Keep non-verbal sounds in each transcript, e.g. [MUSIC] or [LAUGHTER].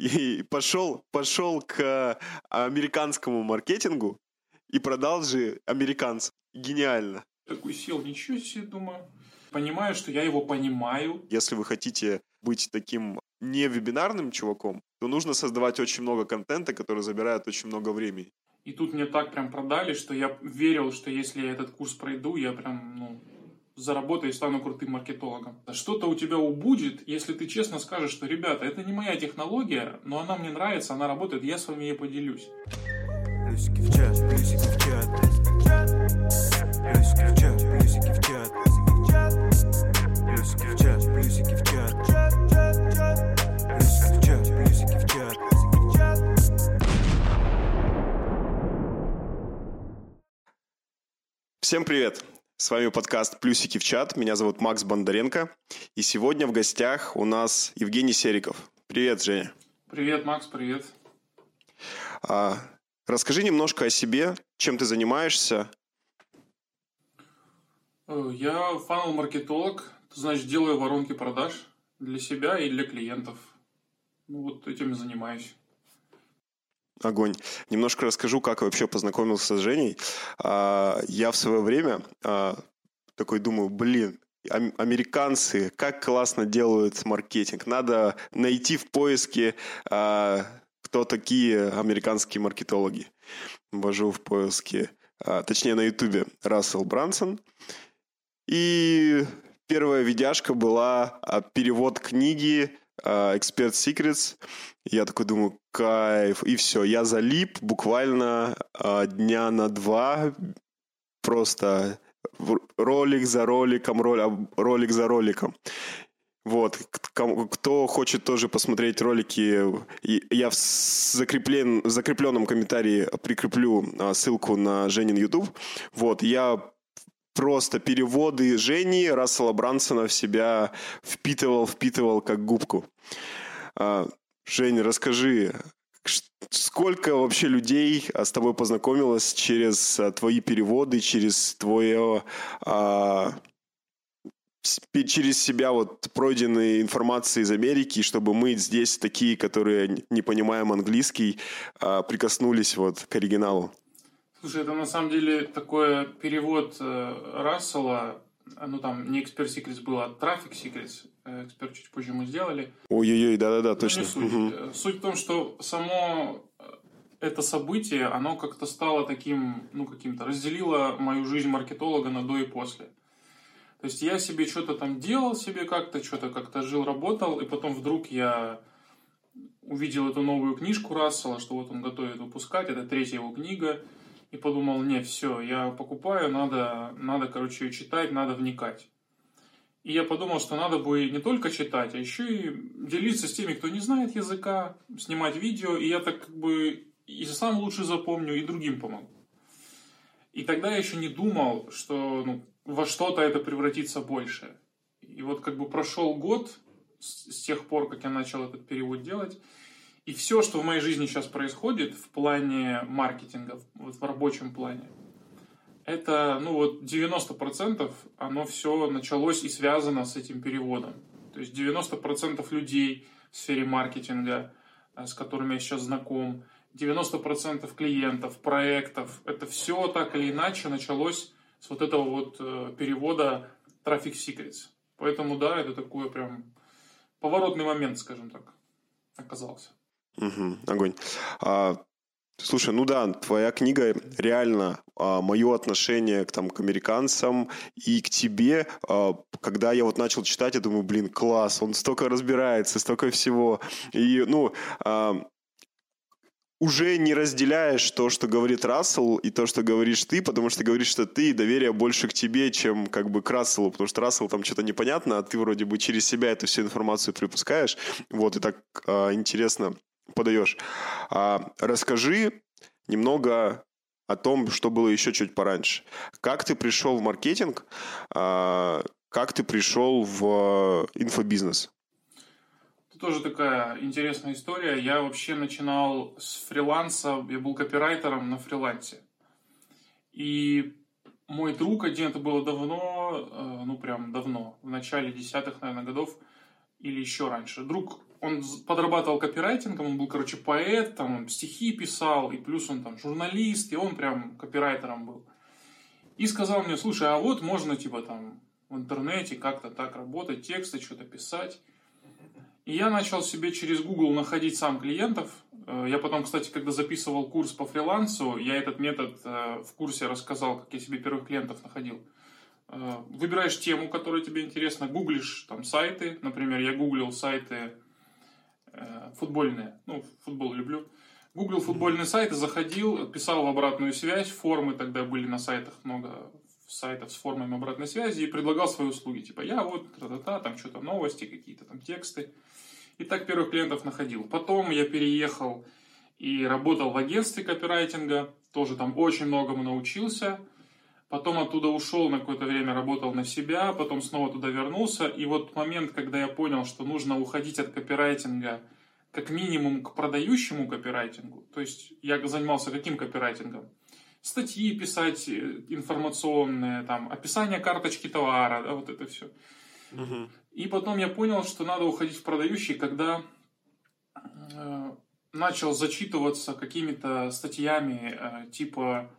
и пошел, пошел к американскому маркетингу и продал же американцам. Гениально. Такой сел, ничего себе, думаю. Понимаю, что я его понимаю. Если вы хотите быть таким не вебинарным чуваком, то нужно создавать очень много контента, который забирает очень много времени. И тут мне так прям продали, что я верил, что если я этот курс пройду, я прям, ну, заработаю и стану крутым маркетологом. Что-то у тебя убудет, если ты честно скажешь, что, ребята, это не моя технология, но она мне нравится, она работает, я с вами ей поделюсь. Плюсики в чат, плюсики в чат. Плюсики в чат, плюсики в чат. Плюсики в чат, плюсики в чат. Плюсики в чат, плюсики в чат. Всем привет! С вами подкаст «Плюсики в чат». Меня зовут Макс Бондаренко. И сегодня в гостях у нас Евгений Сериков. Привет, Женя. Привет, Макс, привет. А, расскажи немножко о себе, чем ты занимаешься. Э, я фанал-маркетолог, значит, делаю воронки продаж для себя и для клиентов. Ну, вот этим и занимаюсь. Огонь. Немножко расскажу, как я вообще познакомился с Женей. А, я в свое время а, такой думаю, блин, американцы, как классно делают маркетинг. Надо найти в поиске, а, кто такие американские маркетологи. Ввожу в поиске, точнее на ютубе, Рассел Брансон. И первая видяшка была перевод книги Expert Secrets я такой думаю, кайф. И все, я залип буквально а, дня на два. Просто ролик за роликом, ролик за роликом. Вот, кто хочет тоже посмотреть ролики, я в, закреплен, в закрепленном комментарии прикреплю а, ссылку на Женин YouTube. Вот, я просто переводы Жени Рассела Брансона в себя впитывал, впитывал как губку. А, Жень, расскажи, сколько вообще людей а, с тобой познакомилось через а, твои переводы, через твое через себя вот пройденные информации из Америки, чтобы мы здесь такие, которые не понимаем английский, прикоснулись вот к оригиналу? Слушай, это на самом деле такой перевод э, Рассела ну там не Expert Secrets было, а Secrets. Э, эксперт чуть позже мы сделали. Ой-ой-ой, да-да-да, точно. Суть. Угу. суть в том, что само э, это событие, оно как-то стало таким, ну, каким-то, разделило мою жизнь маркетолога на до и после. То есть я себе что-то там делал себе как-то, что-то как-то жил, работал, и потом вдруг я увидел эту новую книжку Рассела, что вот он готовит выпускать, это третья его книга, и подумал, не, все, я покупаю, надо, надо, короче, читать, надо вникать. И я подумал, что надо бы не только читать, а еще и делиться с теми, кто не знает языка, снимать видео, и я так как бы и сам лучше запомню, и другим помогу. И тогда я еще не думал, что ну, во что-то это превратится больше. И вот как бы прошел год с, с тех пор, как я начал этот перевод делать, и все, что в моей жизни сейчас происходит в плане маркетинга, вот в рабочем плане, это, ну вот 90% оно все началось и связано с этим переводом. То есть 90% людей в сфере маркетинга, э, с которыми я сейчас знаком, 90% клиентов, проектов, это все так или иначе началось с вот этого вот э, перевода Traffic Secrets. Поэтому да, это такой прям поворотный момент, скажем так, оказался. Угу, огонь. А, слушай, ну да, твоя книга реально а, мое отношение к, там, к американцам и к тебе, а, когда я вот начал читать, я думаю, блин, класс, он столько разбирается, столько всего. И, ну, а, уже не разделяешь то, что говорит Рассел, и то, что говоришь ты, потому что говоришь, что ты, и доверие больше к тебе, чем как бы к Расселу, потому что Рассел там что-то непонятно, а ты вроде бы через себя эту всю информацию припускаешь. Вот, и так а, интересно подаешь. А, расскажи немного о том, что было еще чуть пораньше. Как ты пришел в маркетинг? А, как ты пришел в инфобизнес? Это тоже такая интересная история. Я вообще начинал с фриланса, я был копирайтером на фрилансе. И мой друг один, это было давно, э, ну прям давно, в начале десятых, наверное, годов, или еще раньше. Друг он подрабатывал копирайтингом, он был, короче, поэт, там, он стихи писал, и плюс он там журналист, и он прям копирайтером был. И сказал мне, слушай, а вот можно, типа, там, в интернете как-то так работать, тексты, что-то писать. И я начал себе через Google находить сам клиентов. Э, я потом, кстати, когда записывал курс по фрилансу, я этот метод э, в курсе рассказал, как я себе первых клиентов находил. Э, выбираешь тему, которая тебе интересна, гуглишь там сайты. Например, я гуглил сайты футбольные. Ну, футбол люблю. Гуглил футбольные сайты, заходил, писал в обратную связь, формы тогда были на сайтах много сайтов с формами обратной связи и предлагал свои услуги. Типа, я вот, та-та-та, там что-то новости, какие-то там тексты. И так первых клиентов находил. Потом я переехал и работал в агентстве копирайтинга. Тоже там очень многому научился. Потом оттуда ушел на какое-то время, работал на себя. Потом снова туда вернулся. И вот момент, когда я понял, что нужно уходить от копирайтинга как минимум к продающему копирайтингу. То есть я занимался каким копирайтингом? статьи писать э, информационные, там, описание карточки товара, да, вот это все. Угу. И потом я понял, что надо уходить в продающий, когда э, начал зачитываться какими-то статьями э, типа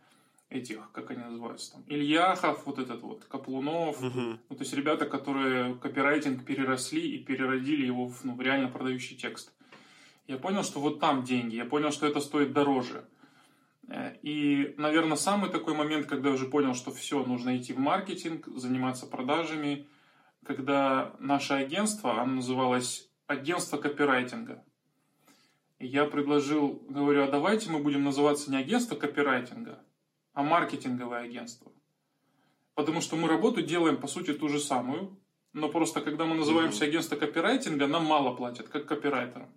этих, как они называются там, Ильяхов, вот этот вот, Каплунов, угу. ну, то есть ребята, которые копирайтинг переросли и переродили его в, ну, в реально продающий текст. Я понял, что вот там деньги, я понял, что это стоит дороже. Э, и, наверное, самый такой момент, когда я уже понял, что все, нужно идти в маркетинг, заниматься продажами, когда наше агентство, оно называлось агентство копирайтинга. И я предложил, говорю, а давайте мы будем называться не агентство копирайтинга, а маркетинговое агентство. Потому что мы работу делаем, по сути, ту же самую, но просто когда мы называемся агентство копирайтинга, нам мало платят, как копирайтерам.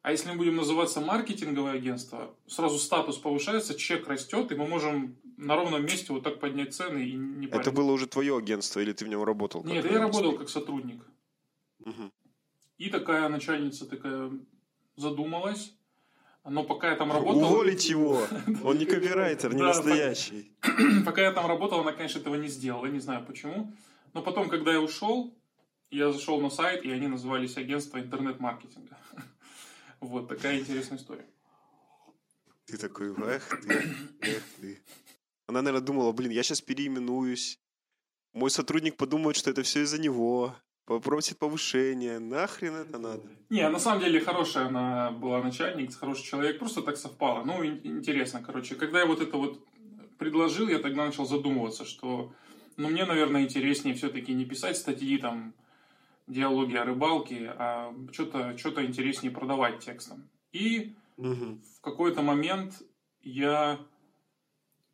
А если мы будем называться маркетинговое агентство, сразу статус повышается, чек растет, и мы можем на ровном месте вот так поднять цены и не парить. Это было уже твое агентство или ты в нем работал? Нет, я работал как сотрудник. Угу. И такая начальница такая задумалась. Но пока я там работал... Уволить его! Он не копирайтер, не [LAUGHS] настоящий. [CLEARS THROAT] Пока я там работал, она, конечно, этого не сделала. Не знаю почему. Но потом, когда я ушел, я зашел на сайт, и они назывались агентство интернет-маркетинга. [LAUGHS] Вот такая интересная история. Ты такой, эх ты, эх ты. Она, наверное, думала, блин, я сейчас переименуюсь. Мой сотрудник подумает, что это все из-за него. Попросит повышение. Нахрен это надо? Не, на самом деле хорошая она была начальник, хороший человек. Просто так совпало. Ну, интересно, короче. Когда я вот это вот предложил, я тогда начал задумываться, что ну, мне, наверное, интереснее все-таки не писать статьи там диалоги о рыбалке, а что-то что интереснее продавать текстом. И угу. в какой-то момент я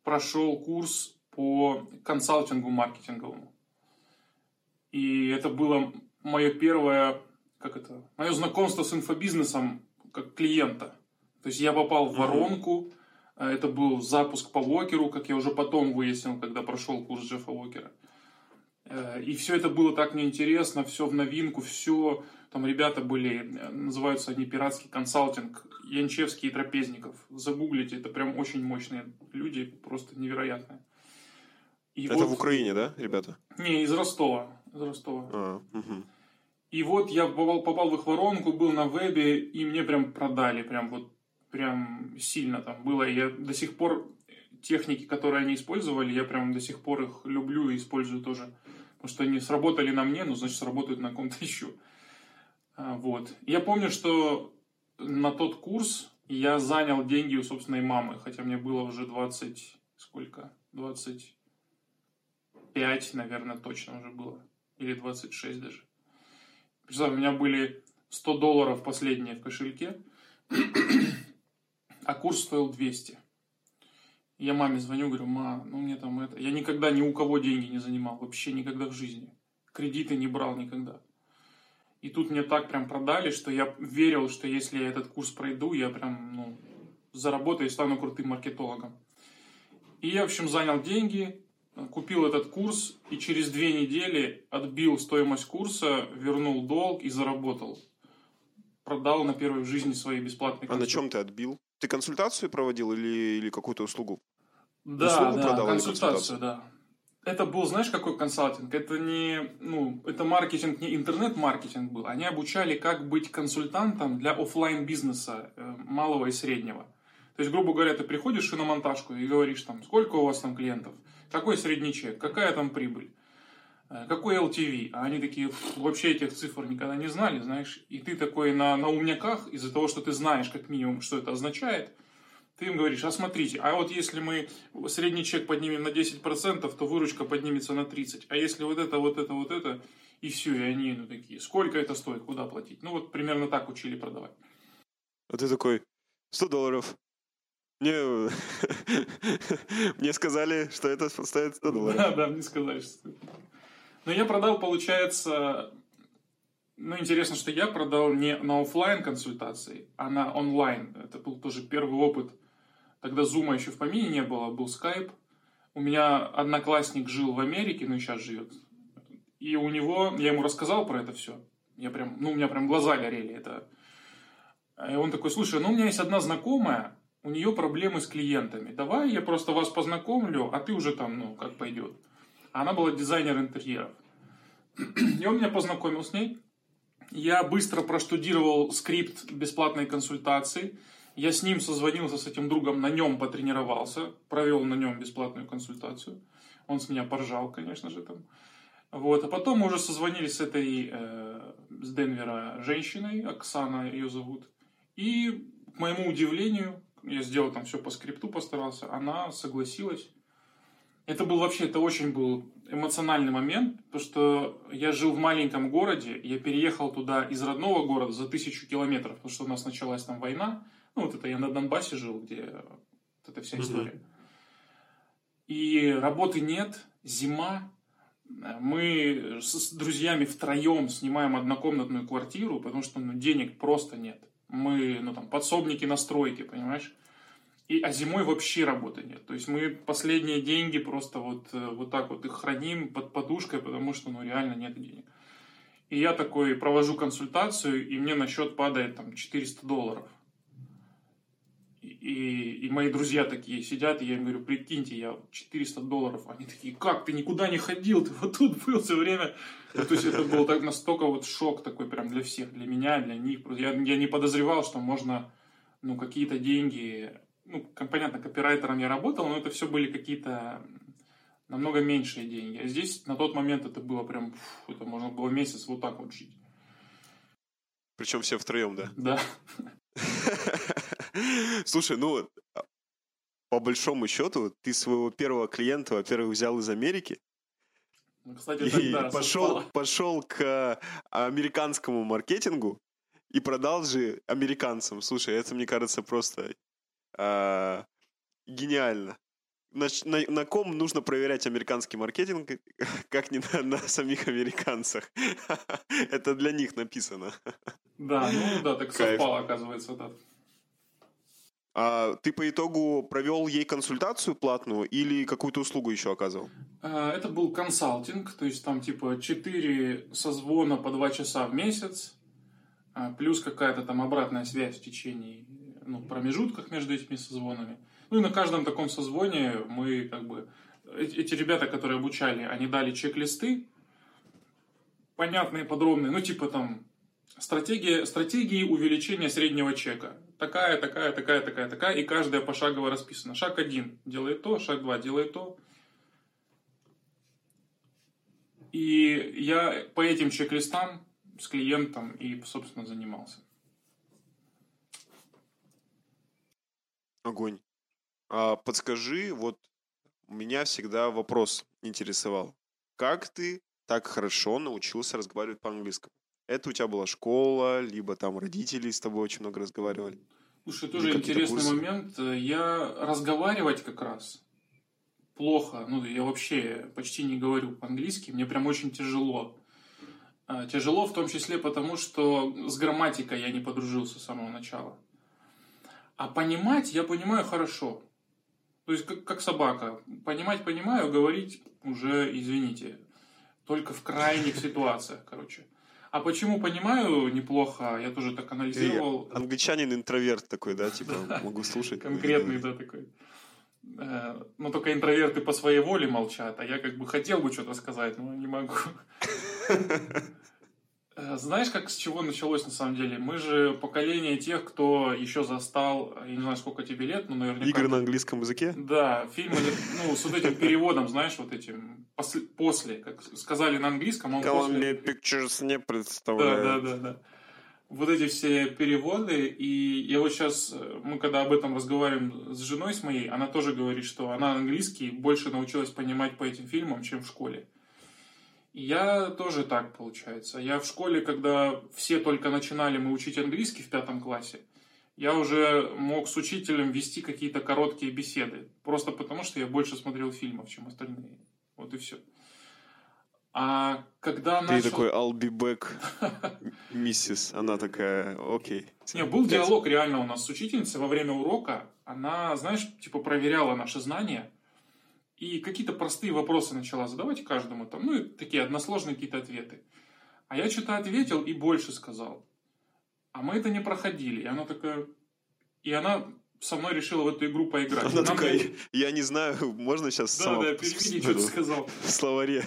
прошел курс по консалтингу маркетинговому. И это было мое первое, как это, мое знакомство с инфобизнесом как клиента. То есть я попал в воронку, а это был запуск по Вокеру, как я уже потом выяснил, когда прошел курс Джеффа Вокера. Э, и все это было так неинтересно, все в новинку, все, там ребята были, э, называются они пиратский консалтинг, Янчевский и Трапезников. Загуглите, это прям очень мощные люди, просто невероятные. И это вот... в Украине, да, ребята? Не, из Ростова. Из Ростова. А, угу. И вот я попал, попал в их воронку, был на вебе, и мне прям продали, прям вот прям сильно там было. И я до сих пор техники, которые они использовали, я прям до сих пор их люблю и использую тоже. Потому что они сработали на мне, ну, значит, сработают на ком-то [LAUGHS] еще. А, вот. Я помню, что на тот курс я занял деньги у собственной мамы, хотя мне было уже 20, сколько? 25, наверное, точно уже было. Или 26 даже. Представь, у меня были 100 долларов последние в кошельке, а курс стоил 200. Я маме звоню, говорю, ма, ну мне там это... Я никогда ни у кого деньги не занимал, вообще никогда в жизни. Кредиты не брал никогда. И тут мне так прям продали, что я верил, что если я этот курс пройду, я прям, ну, заработаю и стану крутым маркетологом. И я, в общем, занял деньги, купил этот курс, и через две недели отбил стоимость курса, вернул долг и заработал. Продал на первой в жизни свои бесплатные А на чем ты отбил? Ты консультацию проводил или, или какую-то услугу? Да, услугу да, продавал консультацию, консультацию, да. это был, знаешь, какой консалтинг? Это не, ну, это маркетинг, не интернет-маркетинг был. Они обучали, как быть консультантом для офлайн бизнеса э, малого и среднего. То есть, грубо говоря, ты приходишь на монтажку и говоришь там, сколько у вас там клиентов, какой средний чек, какая там прибыль, э, какой LTV. А они такие, вообще этих цифр никогда не знали, знаешь. И ты такой на, на умняках из-за того, что ты знаешь как минимум, что это означает – ты им говоришь, а смотрите, а вот если мы средний чек поднимем на 10%, то выручка поднимется на 30%. А если вот это, вот это, вот это, и все, и они ну, такие, сколько это стоит, куда платить? Ну вот примерно так учили продавать. А ты такой, 100 долларов. Мне, [LAUGHS] мне сказали, что это стоит 100 долларов. Да, да, мне сказали, что. Но я продал, получается, ну, интересно, что я продал не на офлайн консультации, а на онлайн. Это был тоже первый опыт Тогда зума еще в помине не было, был скайп. У меня одноклассник жил в Америке, ну сейчас живет. И у него, я ему рассказал про это все. Я прям, ну, у меня прям глаза горели. Это... И он такой, слушай, ну, у меня есть одна знакомая, у нее проблемы с клиентами. Давай я просто вас познакомлю, а ты уже там, ну, как пойдет. Она была дизайнер интерьеров. И он меня познакомил с ней. Я быстро проштудировал скрипт бесплатной консультации. Я с ним созвонился, с этим другом, на нем потренировался, провел на нем бесплатную консультацию. Он с меня поржал, конечно же, там. Вот. А потом мы уже созвонились с этой, э, с Денвера женщиной, Оксана ее зовут. И, к моему удивлению, я сделал там все по скрипту, постарался, она согласилась. Это был вообще, это очень был эмоциональный момент, потому что я жил в маленьком городе, я переехал туда из родного города за тысячу километров, потому что у нас началась там война, ну, вот это я на Донбассе жил, где вот эта вся история. Mm-hmm. И работы нет, зима. Мы с друзьями втроем снимаем однокомнатную квартиру, потому что ну, денег просто нет. Мы, ну, там, подсобники на стройке, понимаешь? И, а зимой вообще работы нет. То есть мы последние деньги просто вот, э, вот так вот их храним под подушкой, потому что ну, реально нет денег. И я такой провожу консультацию, и мне на счет падает там 400 долларов и, и мои друзья такие сидят, и я им говорю, прикиньте, я 400 долларов. Они такие, как, ты никуда не ходил, ты вот тут был все время. то есть это был так настолько вот шок такой прям для всех, для меня, для них. Я, я не подозревал, что можно, ну, какие-то деньги, ну, понятно, копирайтером я работал, но это все были какие-то намного меньшие деньги. А здесь на тот момент это было прям, фу, это можно было месяц вот так вот жить. Причем все втроем, да? Да. [LAUGHS] [LAUGHS] Слушай, ну, а, по большому счету, ты своего первого клиента, во-первых, взял из Америки, ну, кстати, и пошел, пошел к американскому маркетингу и продал же американцам. Слушай, это, мне кажется, просто э, гениально. На, на, на ком нужно проверять американский маркетинг, [LAUGHS] как не на, на самих американцах. [LAUGHS] Это для них написано. Да, ну да, так Кайф. совпало, оказывается, да. А ты по итогу провел ей консультацию платную или какую-то услугу еще оказывал? А, это был консалтинг, то есть там типа 4 созвона по 2 часа в месяц, а, плюс какая-то там обратная связь в течение ну, промежутках между этими созвонами. Ну и на каждом таком созвоне мы как бы... Эти ребята, которые обучали, они дали чек-листы, понятные, подробные, ну типа там стратегия, стратегии увеличения среднего чека такая, такая, такая, такая, такая, и каждая пошагово расписана. Шаг один делает то, шаг два делает то. И я по этим чек-листам с клиентом и, собственно, занимался. Огонь. А подскажи, вот меня всегда вопрос интересовал. Как ты так хорошо научился разговаривать по-английскому? Это у тебя была школа, либо там родители с тобой очень много разговаривали? Слушай, тоже интересный момент. Я разговаривать как раз плохо. Ну, я вообще почти не говорю по-английски. Мне прям очень тяжело. А, тяжело в том числе потому, что с грамматикой я не подружился с самого начала. А понимать я понимаю хорошо. То есть как, как собака. Понимать понимаю, говорить уже, извините, только в крайних ситуациях, короче. А почему понимаю неплохо, я тоже так анализировал. И англичанин интроверт такой, да, типа могу слушать. Конкретный, да, такой. Э, но только интроверты по своей воле молчат, а я как бы хотел бы что-то сказать, но не могу. [LAUGHS] Э, знаешь, как с чего началось на самом деле? Мы же поколение тех, кто еще застал, я не знаю, сколько тебе лет, но наверняка... Игры на английском языке? Да, фильмы, ну, с вот этим переводом, знаешь, вот этим, после, как сказали на английском, он после... Pictures не представляет. Да, да, да, да. Вот эти все переводы, и я вот сейчас, э, мы когда об этом разговариваем с женой с моей, она тоже говорит, что она английский больше научилась понимать по этим фильмам, чем в школе. Я тоже так, получается. Я в школе, когда все только начинали мы учить английский в пятом классе, я уже мог с учителем вести какие-то короткие беседы. Просто потому, что я больше смотрел фильмов, чем остальные. Вот и все. А когда Ты начал... такой, I'll be back, [LAUGHS] миссис. Она такая, окей. Не, был диалог реально у нас с учительницей во время урока. Она, знаешь, типа проверяла наши знания и какие-то простые вопросы начала задавать каждому, там, ну, и такие односложные какие-то ответы. А я что-то ответил и больше сказал. А мы это не проходили. И она такая... И она со мной решила в эту игру поиграть. Она, она такая, мне... я не знаю, можно сейчас... Да, само... да, переведи, что ты сказал. В словаре.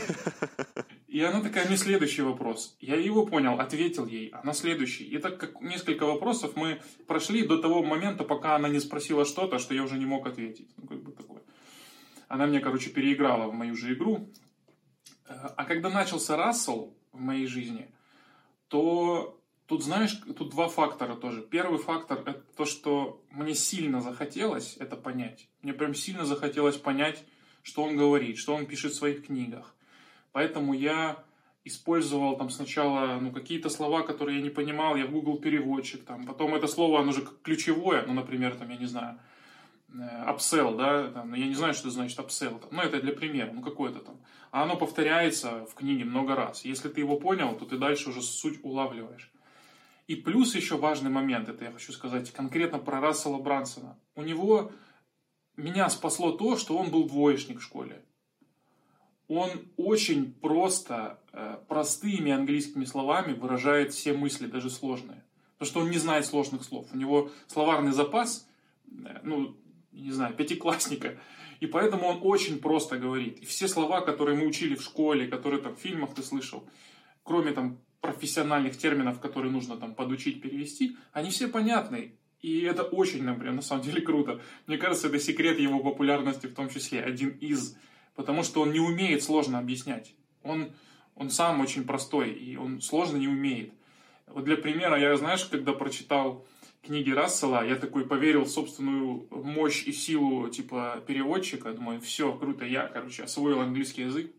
И она такая, мне следующий вопрос. Я его понял, ответил ей, а на следующий. И так как несколько вопросов мы прошли до того момента, пока она не спросила что-то, что я уже не мог ответить. Ну, как бы такое. Она мне, короче, переиграла в мою же игру. Э, а когда начался Рассел в моей жизни, то тут, знаешь, тут два фактора тоже. Первый фактор – это то, что мне сильно захотелось это понять. Мне прям сильно захотелось понять, что он говорит, что он пишет в своих книгах. Поэтому я использовал там сначала ну, какие-то слова, которые я не понимал, я в Google переводчик, там, потом это слово, оно же ключевое, ну, например, там, я не знаю, Э, upsell, да, там, ну, я не знаю, что значит upsell, там, ну, это для примера, ну, какое-то там. А оно повторяется в книге много раз. Если ты его понял, то ты дальше уже суть улавливаешь. И плюс еще важный момент, это я хочу сказать конкретно про Рассела Брансона. У него меня спасло то, что он был двоечник в школе. Он очень просто, э, простыми английскими словами выражает все мысли, даже сложные. Потому что он не знает сложных слов. У него словарный запас, э, ну, не знаю, пятиклассника. И поэтому он очень просто говорит. И все слова, которые мы учили в школе, которые там в фильмах ты слышал, кроме там профессиональных терминов, которые нужно там подучить, перевести, они все понятны. И это очень, например, на самом деле круто. Мне кажется, это секрет его популярности в том числе, один из. Потому что он не умеет сложно объяснять. Он, он сам очень простой, и он сложно не умеет. Вот для примера, я, знаешь, когда прочитал книги Рассела, я такой поверил в собственную мощь и силу, типа, переводчика. Думаю, все, круто, я, короче, освоил английский язык.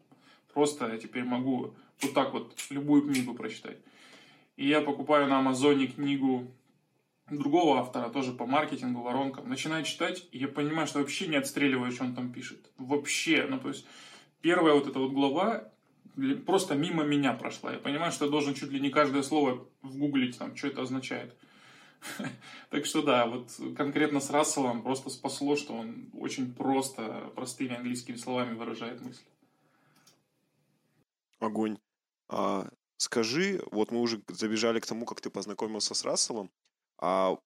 Просто я теперь могу вот так вот любую книгу прочитать. И я покупаю на Амазоне книгу другого автора, тоже по маркетингу, воронкам. Начинаю читать, и я понимаю, что вообще не отстреливаю, что он там пишет. Вообще. Ну, то есть, первая вот эта вот глава просто мимо меня прошла. Я понимаю, что я должен чуть ли не каждое слово вгуглить, там, что это означает. [LAUGHS] Так что да, вот конкретно с Расселом просто спасло, что он очень просто, простыми английскими словами выражает мысли. Огонь. А, скажи, вот мы уже забежали к тому, как ты познакомился с Расселом, а,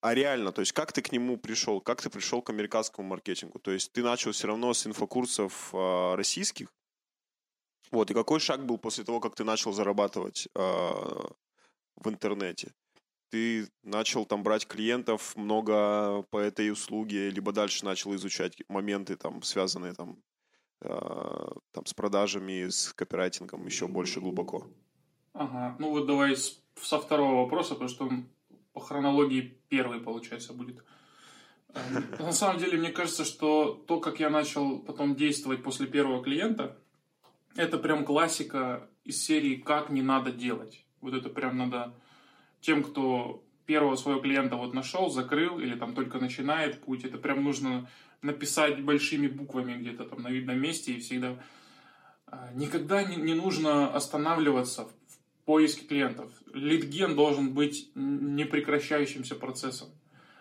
а реально, то есть как ты к нему пришел, как ты пришел к американскому маркетингу? То есть ты начал все равно с инфокурсов а, российских, вот, и какой шаг был после того, как ты начал зарабатывать а, в интернете? Ты начал там брать клиентов много по этой услуге, либо дальше начал изучать моменты, там, связанные там, э, там, с продажами, с копирайтингом еще больше глубоко? Ага, ну вот давай со второго вопроса, потому что он по хронологии первый, получается, будет. Эм, на самом деле, мне кажется, что то, как я начал потом действовать после первого клиента, это прям классика из серии «Как не надо делать». Вот это прям надо тем, кто первого своего клиента вот нашел, закрыл или там только начинает путь, это прям нужно написать большими буквами где-то там на видном месте и всегда а, никогда не, нужно останавливаться в, в поиске клиентов. Лидген должен быть непрекращающимся процессом.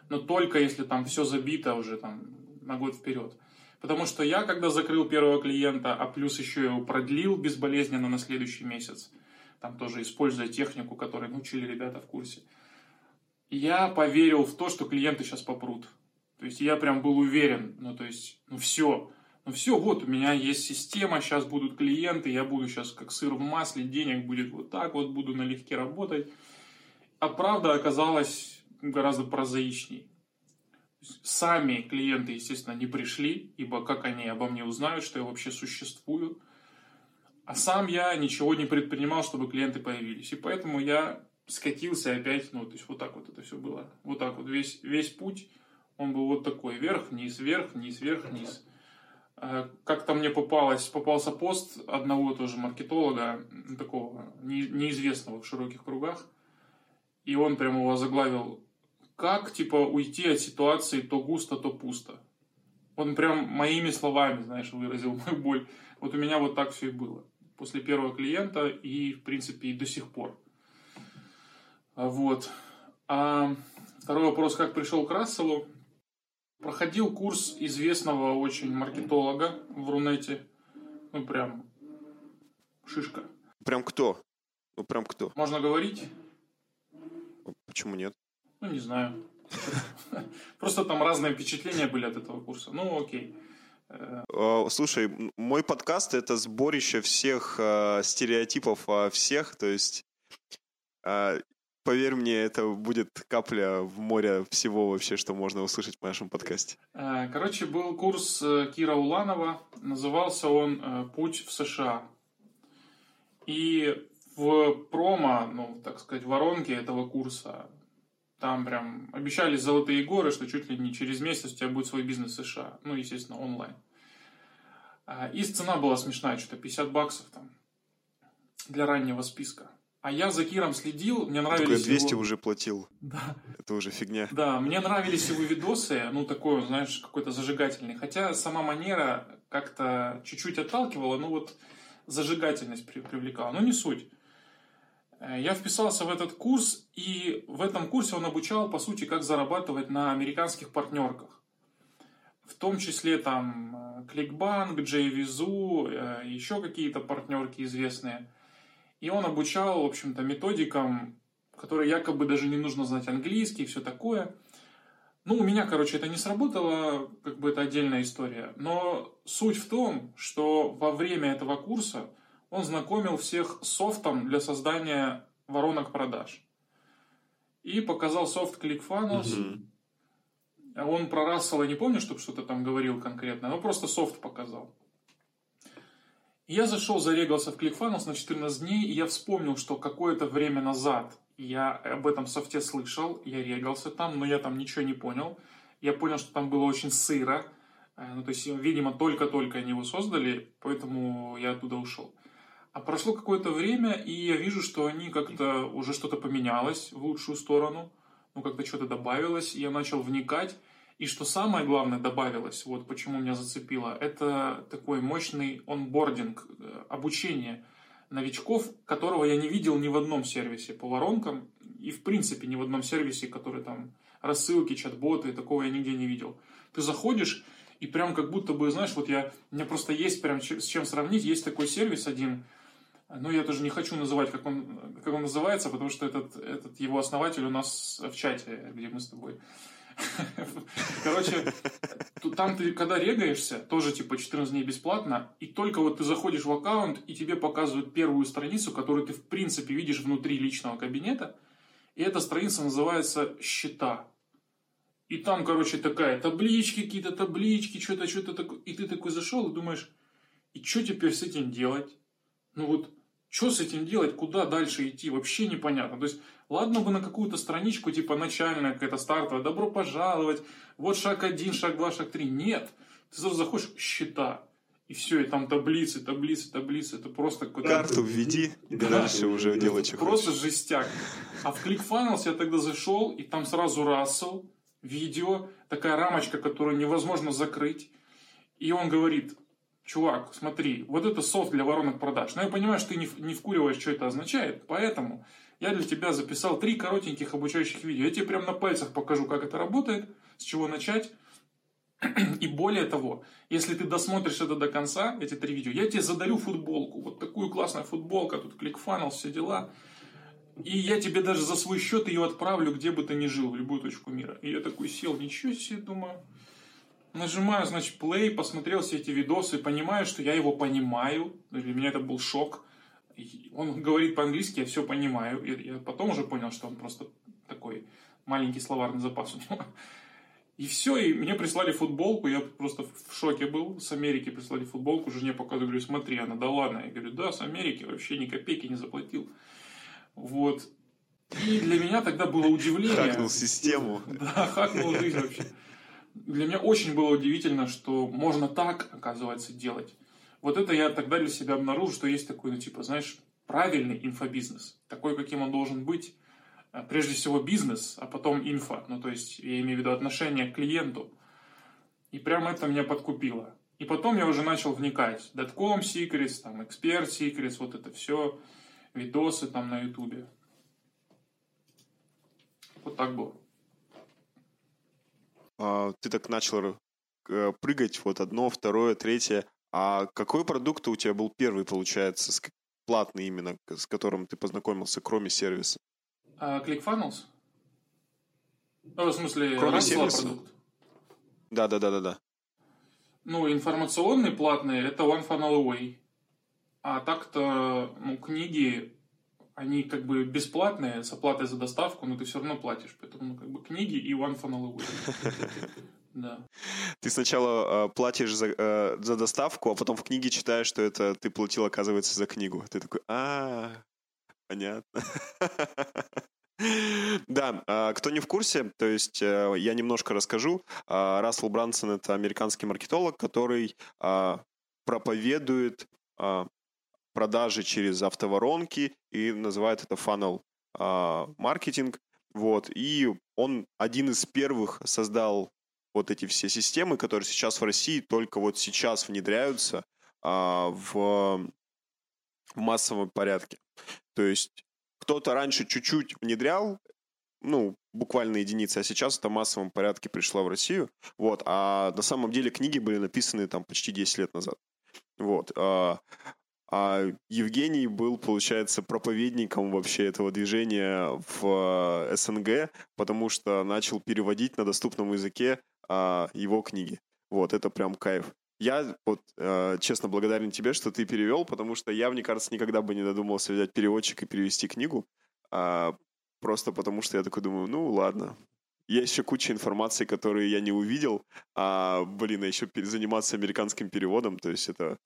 Но только если там все забито уже там на год вперед. Потому что я, когда закрыл первого клиента, а плюс еще его продлил безболезненно на следующий месяц, там тоже используя технику, которую научили ребята в курсе. Я поверил в то, что клиенты сейчас попрут. То есть я прям был уверен, ну то есть, ну все, ну все, вот у меня есть система, сейчас будут клиенты, я буду сейчас как сыр в масле, денег будет вот так вот, буду налегке работать. А правда оказалась гораздо прозаичней. Сами клиенты, естественно, не пришли, ибо как они обо мне узнают, что я вообще существую. А сам я ничего не предпринимал, чтобы клиенты появились. И поэтому я скатился опять, ну, то есть вот так вот это все было. Вот так вот весь, весь путь, он был вот такой, вверх-вниз, вверх-вниз, вверх-вниз. А как-то мне попалось, попался пост одного тоже маркетолога, такого неизвестного в широких кругах, и он прямо его заглавил как, типа, уйти от ситуации то густо, то пусто. Он прям моими словами, знаешь, выразил [LAUGHS] мою боль. Вот у меня вот так все и было. После первого клиента и, в принципе, и до сих пор. Вот. А второй вопрос, как пришел к Расселу. Проходил курс известного очень маркетолога в Рунете. Ну, прям шишка. Прям кто? Ну, прям кто? Можно говорить? Почему нет? Ну, не знаю. [LAUGHS] Просто там разные впечатления были от этого курса. Ну, окей. А, слушай, мой подкаст это сборище всех э, стереотипов о всех, то есть э, поверь мне, это будет капля в море всего вообще, что можно услышать в нашем подкасте. Короче, был курс э, Кира Уланова, назывался он э, «Путь в США». И в промо, ну, так сказать, воронке этого курса там прям обещали золотые горы, что чуть ли не через месяц у тебя будет свой бизнес в США. Ну, естественно, онлайн. А, и цена была смешная, что-то 50 баксов там для раннего списка. А я за Киром следил, мне нравились Такое 200 его... уже платил. Да. Это уже фигня. Да, мне нравились его видосы, ну, такой, знаешь, какой-то зажигательный. Хотя сама манера как-то чуть-чуть отталкивала, ну, вот зажигательность привлекала. Но не суть. Э, я вписался в этот курс, и в этом курсе он обучал, по сути, как зарабатывать на американских партнерках. В том числе там Кликбанк, JVZoo, э, еще какие-то партнерки известные. И он обучал, в общем-то, методикам, которые якобы даже не нужно знать английский и все такое. Ну, у меня, короче, это не сработало, как бы это отдельная история. Но суть в том, что во время этого курса – он знакомил всех с софтом для создания воронок продаж. И показал софт ClickFunnels. Угу. Он про Рассела не помню, чтобы что-то там говорил конкретно, но просто софт показал. Я зашел, зарегался в ClickFunnels на 14 дней, и я вспомнил, что какое-то время назад я об этом софте слышал, я регался там, но я там ничего не понял. Я понял, что там было очень сыро, э, ну, то есть, видимо, только-только они его создали, поэтому я оттуда ушел. А прошло какое-то время, и я вижу, что они как-то уже что-то поменялось в лучшую сторону, ну как-то что-то добавилось, и я начал вникать. И что самое главное добавилось, вот почему меня зацепило, это такой мощный онбординг, э, обучение новичков, которого я не видел ни в одном сервисе по воронкам, и в принципе ни в одном сервисе, который там рассылки, чат-боты, такого я нигде не видел. Ты заходишь, и прям как будто бы, знаешь, вот я, у меня просто есть прям с чем сравнить, есть такой сервис один, ну, я тоже не хочу называть, как он, как он называется, потому что этот, этот его основатель у нас в чате, где мы с тобой. [LAUGHS] Короче, там ты, когда регаешься, тоже типа 14 дней бесплатно, и только вот ты заходишь в аккаунт, и тебе показывают первую страницу, которую ты в принципе видишь внутри личного кабинета, и эта страница называется «Счета». И там, короче, такая таблички, какие-то таблички, что-то, что-то такое. И ты такой зашел и думаешь, и что теперь с этим делать? Ну вот, что с этим делать, куда дальше идти, вообще непонятно. То есть, ладно бы на какую-то страничку, типа начальная какая-то стартовая, добро пожаловать, вот шаг один, шаг два, шаг три. Нет, ты сразу заходишь, счета, и все, и там таблицы, таблицы, таблицы. Это просто какой-то... Карту введи, и да, дальше уже делать что Просто хочешь. жестяк. А в ClickFunnels я тогда зашел, и там сразу Рассел, видео, такая рамочка, которую невозможно закрыть. И он говорит, чувак, смотри, вот это софт для воронок продаж. Но я понимаю, что ты не, не вкуриваешь, что это означает, поэтому я для тебя записал три коротеньких обучающих видео. Я тебе прям на пальцах покажу, как это работает, с чего начать. [CLEARS THROAT] И более того, если ты досмотришь это до конца, эти три видео, я тебе задарю футболку. Вот такую классную футболку, тут ClickFunnels, все дела. И я тебе даже за свой счет ее отправлю, где бы ты ни жил, в любую точку мира. И я такой сел, ничего себе, думаю. Нажимаю, значит, play, посмотрел все эти видосы, понимаю, что я его понимаю. Для меня это был шок. Он говорит по-английски, я все понимаю. И я потом уже понял, что он просто такой маленький словарный запас у него. И все, и мне прислали футболку, я просто в шоке был. С Америки прислали футболку, жене показываю, говорю, смотри, она, да ладно. Я говорю, да, с Америки, вообще ни копейки не заплатил. Вот. И для меня тогда было удивление. Хакнул систему. Да, хакнул жизнь вообще. Для меня очень было удивительно, что можно так, оказывается, делать. Вот это я тогда для себя обнаружил, что есть такой, ну, типа, знаешь, правильный инфобизнес. Такой, каким он должен быть. А, прежде всего бизнес, а потом инфо. Ну, то есть, я имею в виду отношение к клиенту. И прямо это меня подкупило. И потом я уже начал вникать. Dotcom Secrets, там, Expert Secrets, вот это все видосы там на ютубе. Вот так было. А, ты так начал э, прыгать, вот одно, второе, третье. А какой продукт у тебя был первый, получается, платный именно, с которым ты познакомился, кроме сервиса? А, ClickFunnels? Ну, в смысле, кроме сервиса? продукт? Да, да, да, да, да. Ну, информационный платный это One Funnel Away. А так-то, ну, книги, они как бы бесплатные, с оплатой за доставку, но ты все равно платишь. Поэтому, как бы книги и One Funnel Away. [LAUGHS] Да. Ты сначала э, платишь за, э, за доставку, а потом в книге читаешь, что это ты платил, оказывается, за книгу. Ты такой, а, понятно. [LAUGHS] Да, а, кто не в курсе, то есть э, я немножко расскажу. А, Рассел Брансон — это американский маркетолог, который а, проповедует продажи через автоворонки и называет это funnel а, маркетинг. Вот. И он один из первых создал вот эти все системы, которые сейчас в России только вот сейчас внедряются а, в, в массовом порядке. То есть кто-то раньше чуть-чуть внедрял, ну, буквально единицы, а сейчас это в массовом порядке пришла в Россию. Вот. А на самом деле книги были написаны там почти 10 лет назад. Вот. А, а Евгений был, получается, проповедником вообще этого движения в э, СНГ, потому что начал переводить на доступном языке а, его книги. Вот, это прям кайф. Я вот э, честно благодарен тебе, что ты перевел, потому что я, мне кажется, никогда бы не додумался взять переводчик и перевести книгу. А, просто потому что я такой думаю, ну ладно, есть еще куча информации, которую я не увидел, а, блин, а еще заниматься американским переводом, то есть это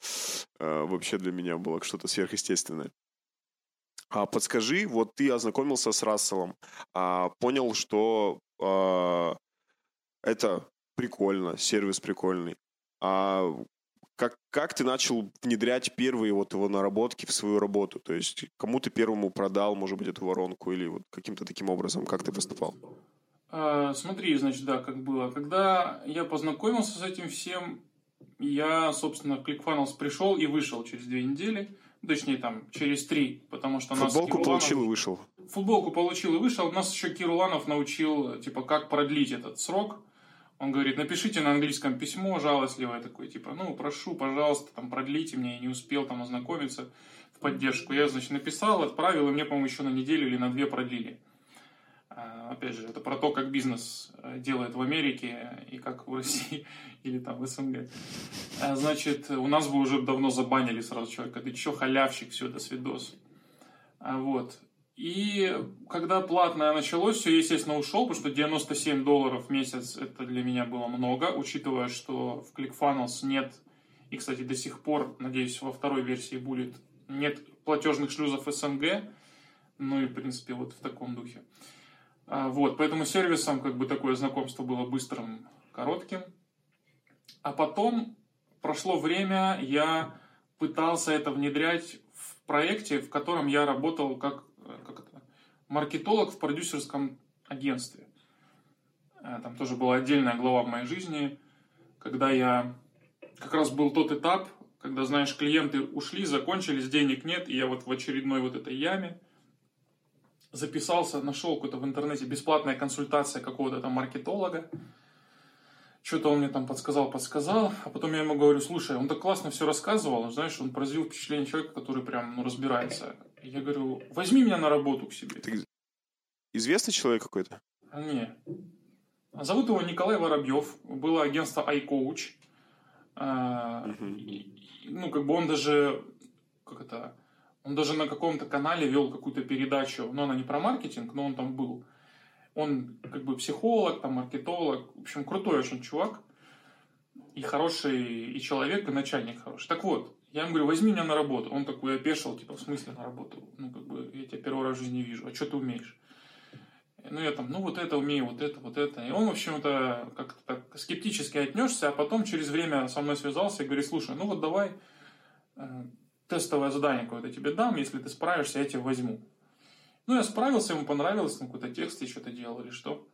а, вообще для меня было что-то сверхъестественное. А подскажи, вот ты ознакомился с Расселом, а, понял, что а, это прикольно, сервис прикольный. А как, как ты начал внедрять первые вот его наработки в свою работу? То есть кому ты первому продал, может быть, эту воронку или вот каким-то таким образом, как ты поступал? А, смотри, значит, да, как было. Когда я познакомился с этим всем, я, собственно, в ClickFunnels пришел и вышел через две недели. Точнее, там, через три, потому что Футболку нас получил и вышел. Футболку получил и вышел. Нас еще Кируланов научил, типа, как продлить этот срок. Он говорит, напишите на английском письмо жалостливое такое, типа, ну, прошу, пожалуйста, там, продлите мне, я не успел там ознакомиться в поддержку. Я, значит, написал, отправил, и мне, по-моему, еще на неделю или на две продлили. А, опять же, это про то, как бизнес э, делает в Америке и как в России [LAUGHS] или там в СНГ. А, значит, у нас бы уже давно забанили сразу человека. Ты чё, халявщик, все, до свидос. А, вот. И когда платное началось, все, естественно, ушел, потому что 97 долларов в месяц это для меня было много, учитывая, что в ClickFunnels нет, и, кстати, до сих пор, надеюсь, во второй версии будет, нет платежных шлюзов СНГ, ну и, в принципе, вот в таком духе. А, вот, поэтому сервисом как бы такое знакомство было быстрым, коротким. А потом прошло время, я пытался это внедрять в проекте, в котором я работал как, как это, маркетолог в продюсерском агентстве. Э, там тоже была отдельная глава в моей жизни, когда я как раз был тот этап, когда, знаешь, клиенты ушли, закончились, денег нет, и я вот в очередной вот этой яме – записался, нашел какую-то в интернете бесплатная консультация какого-то там маркетолога. Что-то он мне там подсказал, подсказал. А потом я ему говорю, слушай, он так классно все рассказывал, знаешь, он произвел впечатление человека, который прям ну, разбирается. Я говорю, возьми меня на работу к себе. Ты известный человек какой-то? Не. Зовут его Николай Воробьев. Было агентство iCoach. Угу. Ну, как бы он даже, как это, он даже на каком-то канале вел какую-то передачу, но она не про маркетинг, но он там был. Он как бы психолог, там маркетолог, в общем, крутой очень чувак. И хороший, и человек, и начальник хороший. Так вот, я ему говорю, возьми меня на работу. Он такой опешил, типа, в смысле на работу? Ну, как бы, я тебя первый раз в жизни вижу. А что ты умеешь? Ну, я там, ну, вот это умею, вот это, вот это. И он, в общем-то, как-то так скептически отнесся, а потом через время со мной связался и говорит, слушай, ну вот давай э, тестовое задание какое-то тебе дам, если ты справишься, я тебя возьму. Ну, я справился, ему понравилось, там какой-то текст я что-то делал или что.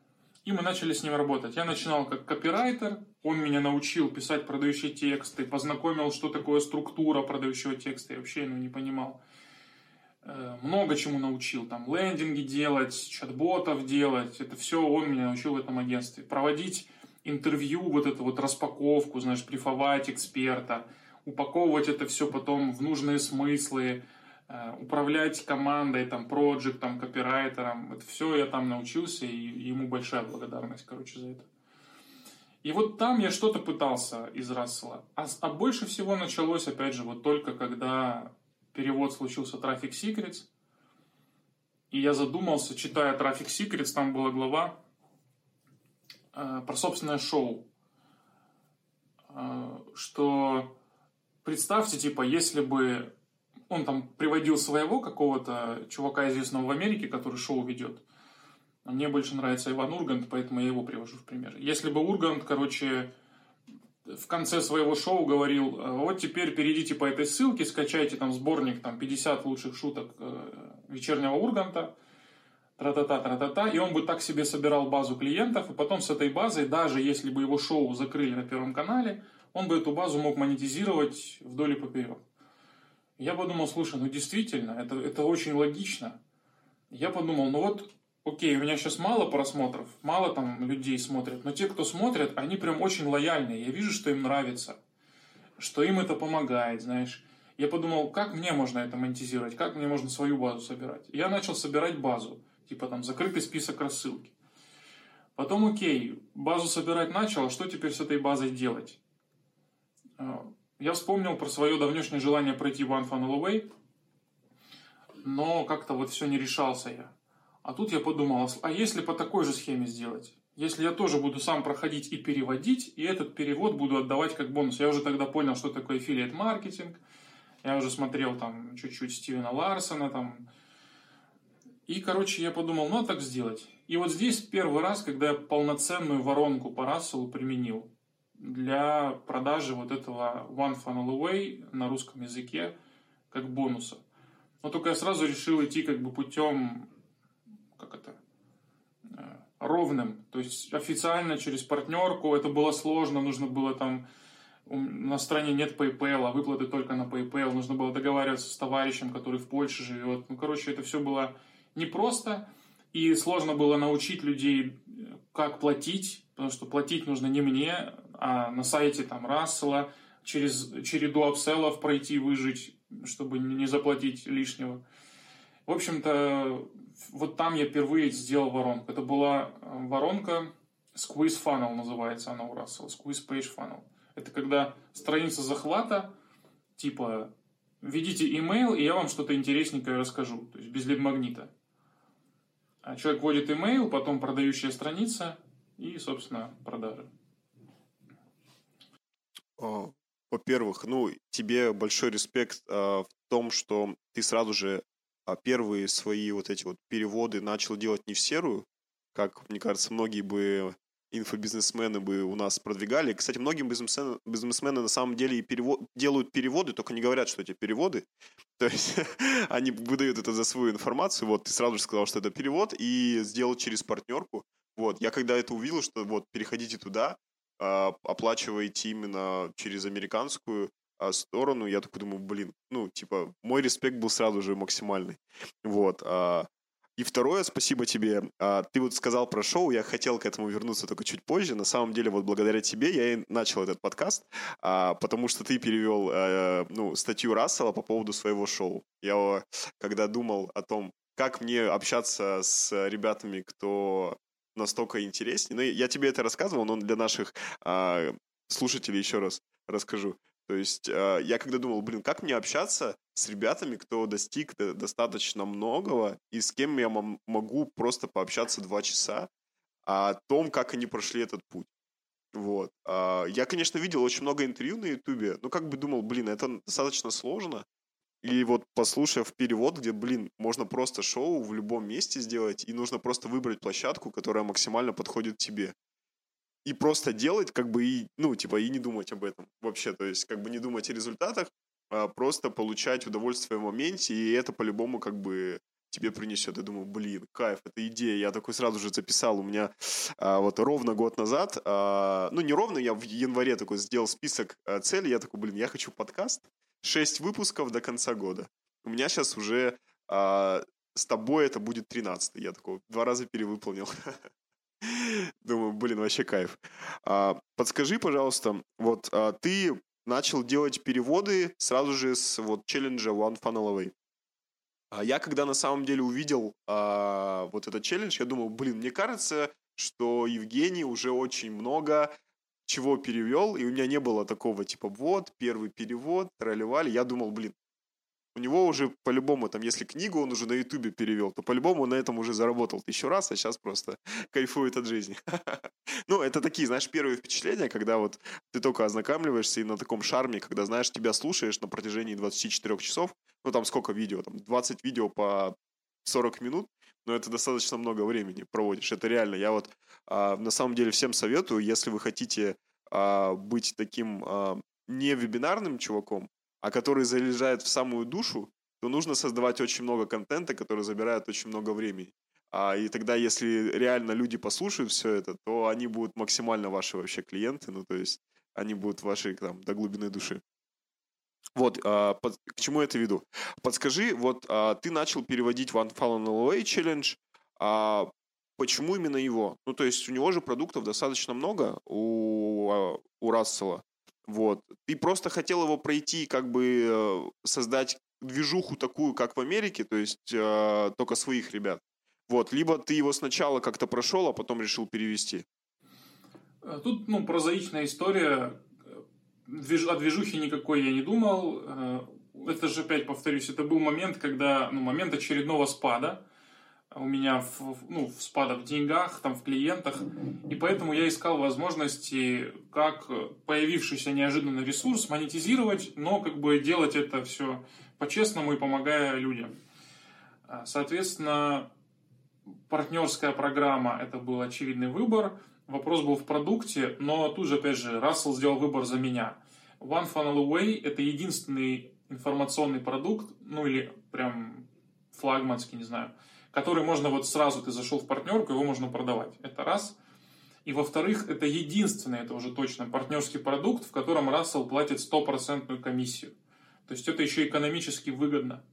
И мы начали с ним работать. Я начинал как копирайтер, он меня научил писать продающие тексты, познакомил, что такое структура продающего текста, я вообще ну, не понимал. Э, много чему научил, там лендинги делать, чат-ботов делать, это все он меня научил в этом агентстве. Проводить интервью, вот эту вот распаковку, знаешь, брифовать эксперта, упаковывать это все потом в нужные смыслы, э, управлять командой, там, проектом, копирайтером. Это все я там научился, и ему большая благодарность, короче, за это. И вот там я что-то пытался из Рассела. А, а больше всего началось, опять же, вот только когда перевод случился Traffic Secrets. И я задумался, читая Traffic Secrets, там была глава э, про собственное шоу. Э, что представьте, типа, если бы он там приводил своего какого-то чувака известного в Америке, который шоу ведет. Мне больше нравится Иван Ургант, поэтому я его привожу в пример. Если бы Ургант, короче, в конце своего шоу говорил, «Э, вот теперь перейдите по этой ссылке, скачайте там сборник, там 50 лучших шуток э, вечернего Урганта, тра-та-та, тра-та-та, и он бы так себе собирал базу клиентов, и потом с этой базой, даже если бы его шоу закрыли на Первом канале, он бы эту базу мог монетизировать вдоль и поперек. Я подумал, слушай, ну действительно, это, это очень логично. Я подумал, ну вот окей, у меня сейчас мало просмотров, мало там людей смотрят, но те, кто смотрят, они прям очень лояльные. Я вижу, что им нравится, что им это помогает, знаешь. Я подумал, как мне можно это монетизировать, как мне можно свою базу собирать. Я начал собирать базу, типа там закрытый список рассылки. Потом, окей, базу собирать начал, а что теперь с этой базой делать? А, я вспомнил про свое давнешнее желание пройти One Funnel Away, но как-то вот все не решался я. А тут я подумал, а если по такой же схеме сделать? Если я тоже буду сам проходить и переводить, и этот перевод буду отдавать как бонус. Я уже тогда понял, что такое affiliate маркетинг. Я уже смотрел там чуть-чуть Стивена Ларсона там. И, короче, я подумал, ну, а так сделать. И вот здесь первый раз, когда я полноценную воронку по Расселу применил для продажи вот этого One Funnel Away на русском языке как бонуса. Но только я сразу решил идти как бы путем как это, э, ровным. То есть официально через партнерку это было сложно, нужно было там на стране нет PayPal, а выплаты только на PayPal. Нужно было договариваться с товарищем, который в Польше живет. Ну, короче, это все было непросто. И сложно было научить людей, как платить, потому что платить нужно не мне, а на сайте там Рассела, через череду апселлов пройти, выжить, чтобы не заплатить лишнего. В общем-то, вот там я впервые сделал воронку. Это была э, воронка Squeeze Funnel называется она у Рассела, Squeeze Page Funnel. Это когда страница захвата, типа, введите email, и я вам что-то интересненькое расскажу, то есть без лид-магнита. А человек вводит email, потом продающая страница и, собственно, продажи. Во-первых, ну, тебе большой респект э, в том, что ты сразу же а первые свои вот эти вот переводы начал делать не в серую, как, мне кажется, многие бы инфобизнесмены бы у нас продвигали. Кстати, многие бизнесмены, бизнесмены на самом деле и перевод, делают переводы, только не говорят, что эти переводы. [LAUGHS] То есть [LAUGHS] они выдают это за свою информацию. Вот ты сразу же сказал, что это перевод, и сделал через партнерку. Вот, я когда это увидел, что вот переходите туда, а, оплачиваете именно через американскую, а, сторону, я такой думаю, блин, ну, типа, мой респект был сразу же максимальный. Вот. А, И второе, спасибо тебе. А, ты вот сказал про шоу, я хотел к этому вернуться только чуть позже. На самом деле, вот благодаря тебе я и начал этот подкаст, а, потому что ты перевел э, ну, статью Рассела по поводу своего шоу. Я когда думал о том, как мне общаться с ребятами, кто настолько интереснее. Ну, я тебе это рассказывал, но для наших а, слушателей еще раз расскажу. То есть э, я когда думал, блин, как мне общаться с ребятами, кто достиг достаточно многого, и с кем я могу просто пообщаться два часа о том, как они прошли этот путь. Вот. Э, я, конечно, видел очень много интервью на Ютубе, но как бы думал, блин, это достаточно сложно. И вот послушав перевод, где, блин, можно просто шоу в любом месте сделать, и нужно просто выбрать площадку, которая максимально подходит тебе и просто делать, как бы и, ну, типа, и не думать об этом вообще, то есть, как бы не думать о результатах, а просто получать удовольствие в моменте, и это по-любому как бы тебе принесет. Я думаю, блин, кайф, это идея. Я такой сразу же записал. У меня а, вот ровно год назад, а, ну не ровно, я в январе такой сделал список а, целей. Я такой, блин, я хочу подкаст, 6 выпусков до конца года. У меня сейчас уже а, с тобой это будет 13 Я такой два раза перевыполнил. [LAUGHS] Думаю, блин, вообще кайф. А, подскажи, пожалуйста, вот а, ты начал делать переводы сразу же с вот челленджа One Funnel Away. А я когда на самом деле увидел а, вот этот челлендж, я думал, блин, мне кажется, что Евгений уже очень много чего перевел, и у меня не было такого типа вот, первый перевод, тролливали. Я думал, блин, у него уже по-любому, там, если книгу он уже на Ютубе перевел, то по-любому он на этом уже заработал тысячу раз, а сейчас просто [LAUGHS] кайфует от жизни. [LAUGHS] ну, это такие, знаешь, первые впечатления, когда вот ты только ознакомливаешься и на таком шарме, когда, знаешь, тебя слушаешь на протяжении 24 часов, ну, там сколько видео, там, 20 видео по 40 минут, но это достаточно много времени проводишь. Это реально. Я вот а, на самом деле всем советую, если вы хотите а, быть таким а, не вебинарным чуваком, а который залезает в самую душу, то нужно создавать очень много контента, который забирает очень много времени. А, и тогда, если реально люди послушают все это, то они будут максимально ваши вообще клиенты, ну, то есть они будут ваши там до глубины души. Вот, а, под, к чему я это веду? Подскажи, вот а, ты начал переводить One Fallen Away Challenge, а почему именно его? Ну, то есть у него же продуктов достаточно много у, а, у Рассела. Вот. Ты просто хотел его пройти, как бы э, создать движуху такую, как в Америке, то есть э, только своих ребят. Вот. Либо ты его сначала как-то прошел, а потом решил перевести. Э, тут, ну, прозаичная история. Движ... О движухе никакой я не думал. Э, это же, опять повторюсь, это был момент, когда, ну, момент очередного спада у меня в, ну, в спада в деньгах, там, в клиентах. И поэтому я искал возможности, как появившийся неожиданно ресурс монетизировать, но как бы делать это все по-честному и помогая людям. А, соответственно, партнерская программа – это был очевидный выбор. Вопрос был в продукте, но тут же, опять же, Рассел сделал выбор за меня. One Funnel Away – это единственный информационный продукт, ну или прям флагманский, не знаю – который можно вот сразу, ты зашел в партнерку, его можно продавать. Это раз. И во-вторых, это единственный, это уже точно, партнерский продукт, в котором Рассел платит стопроцентную комиссию. То есть это еще экономически выгодно.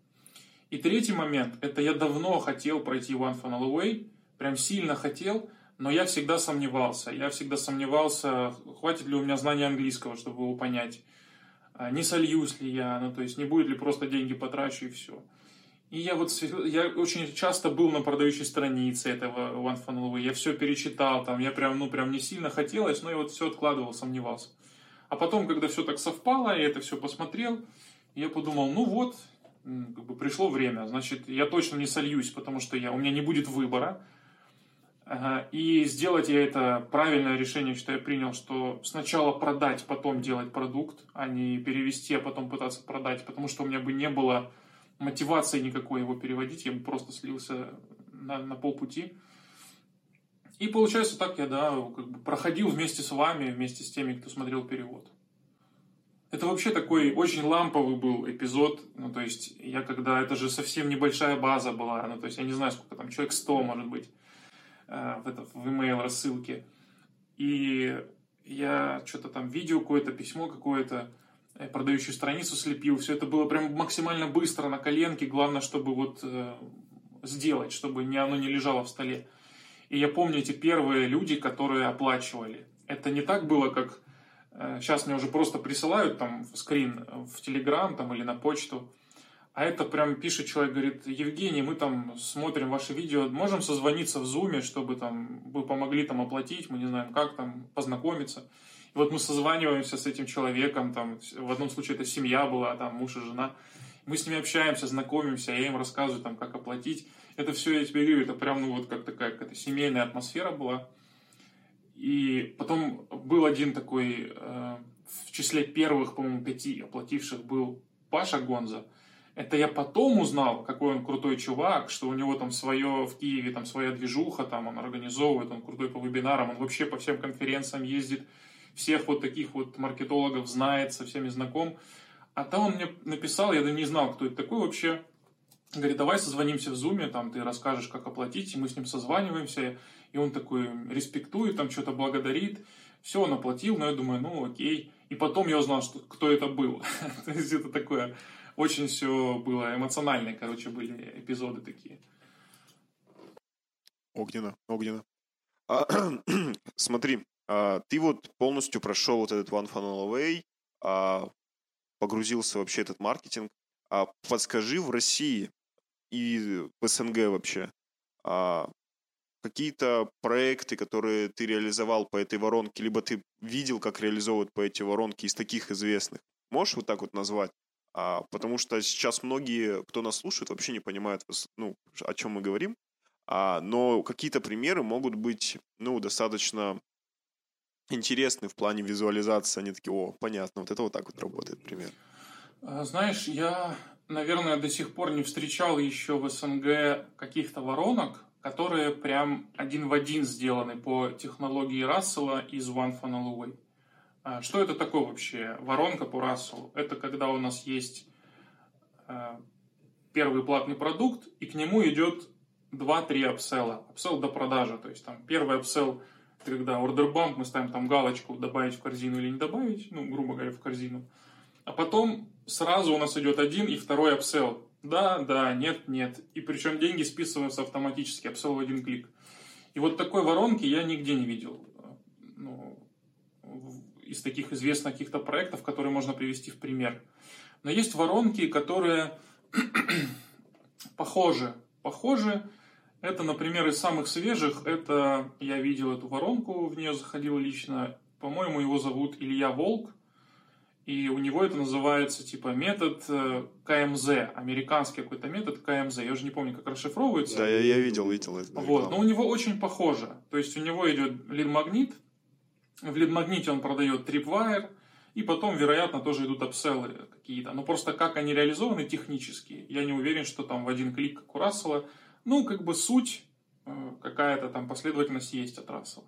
И третий момент, это я давно хотел пройти One Funnel Away, прям сильно хотел, но я всегда сомневался. Я всегда сомневался, хватит ли у меня знания английского, чтобы его понять. А не сольюсь ли я, ну то есть не будет ли просто деньги потрачу и все. И я вот я очень часто был на продающей странице этого One Funnel я все перечитал, там, я прям, ну, прям не сильно хотелось, но я вот все откладывал, сомневался. А потом, когда все так совпало, я это все посмотрел, я подумал, ну вот, как бы пришло время, значит, я точно не сольюсь, потому что я, у меня не будет выбора. И сделать я это правильное решение, что я принял, что сначала продать, потом делать продукт, а не перевести, а потом пытаться продать, потому что у меня бы не было мотивации никакой его переводить, я бы просто слился на, на полпути. И получается так я, да, как бы проходил вместе с вами, вместе с теми, кто смотрел перевод. Это вообще такой очень ламповый был эпизод, ну, то есть, я когда, это же совсем небольшая база была, ну, то есть, я не знаю, сколько там, человек 100, может быть, в, это, в email рассылке. И я что-то там, видео какое-то, письмо какое-то, Э, продающую страницу слепил. Все это было прям максимально быстро на коленке. Главное, чтобы вот э, сделать, чтобы не, оно не лежало в столе. И я помню эти первые люди, которые оплачивали. Это не так было, как э, сейчас мне уже просто присылают там скрин в Телеграм там, или на почту. А это прям пишет человек, говорит, Евгений, мы там смотрим ваши видео, можем созвониться в Зуме, чтобы там вы помогли там оплатить, мы не знаем как там, познакомиться. И вот мы созваниваемся с этим человеком, там, в одном случае это семья была, там, муж и жена. Мы с ними общаемся, знакомимся, я им рассказываю, там, как оплатить. Это все, я тебе говорю, это прям, ну, вот как такая какая-то семейная атмосфера была. И потом был один такой, э, в числе первых, по-моему, пяти оплативших был Паша Гонза. Это я потом узнал, какой он крутой чувак, что у него там свое в Киеве, там своя движуха, там он организовывает, он крутой по вебинарам, он вообще по всем конференциям ездит, всех вот таких вот маркетологов знает, со всеми знаком. А там он мне написал, я даже не знал, кто это такой вообще. Говорит, давай созвонимся в зуме, там ты расскажешь, как оплатить, и мы с ним созваниваемся, и он такой респектует, там что-то благодарит. Все, он оплатил, но я думаю, ну окей. И потом я узнал, что, кто это был. [LAUGHS] То есть это такое, очень все было эмоциональное, короче, были эпизоды такие. Огненно, огненно. А, [CLEARS THROAT] смотри, а, ты вот полностью прошел вот этот One Funnel Away, а, погрузился вообще этот маркетинг. А подскажи в России и в СНГ вообще, а, какие-то проекты, которые ты реализовал по этой воронке, либо ты видел, как реализовывают по эти воронки из таких известных. Можешь вот так вот назвать? А, потому что сейчас многие, кто нас слушает, вообще не понимают, ну, о чем мы говорим. А, но какие-то примеры могут быть, ну, достаточно интересны в плане визуализации. Они такие, о, понятно, вот это вот так вот работает, пример. А, знаешь, я, наверное, до сих пор не встречал еще в СНГ каких-то воронок, которые прям один в один сделаны по технологии Рассела из One Funnel Away. А, что это такое вообще? Воронка по Расселу. Это когда у нас есть а, первый платный продукт, и к нему идет 2-3 upsell а. Upsell до продажи. То есть там первый upsell когда order bump, мы ставим там галочку добавить в корзину или не добавить, ну, грубо говоря, в корзину. А потом сразу у нас идет один и второй апсел. Да, да, нет, нет. И причем деньги списываются автоматически, апсел в один клик. И вот такой воронки я нигде не видел. Из таких известных каких-то проектов, которые можно привести в пример. Но есть воронки, которые [CLEARS THROAT] похожи. Похожи, это, например, из самых свежих, это я видел эту воронку, в нее заходил лично. По-моему, его зовут Илья Волк. И у него это называется типа метод э, КМЗ, американский какой-то метод КМЗ. Я уже не помню, как расшифровывается. Да, я, я видел, видел это. Вот, но у него очень похоже. То есть у него идет лид-магнит, в лид-магните он продает Tripwire, и потом, вероятно, тоже идут апселлы какие-то. Но просто как они реализованы технически, я не уверен, что там в один клик, как у Рассела, ну, как бы суть, э, какая-то там последовательность есть от Рассела.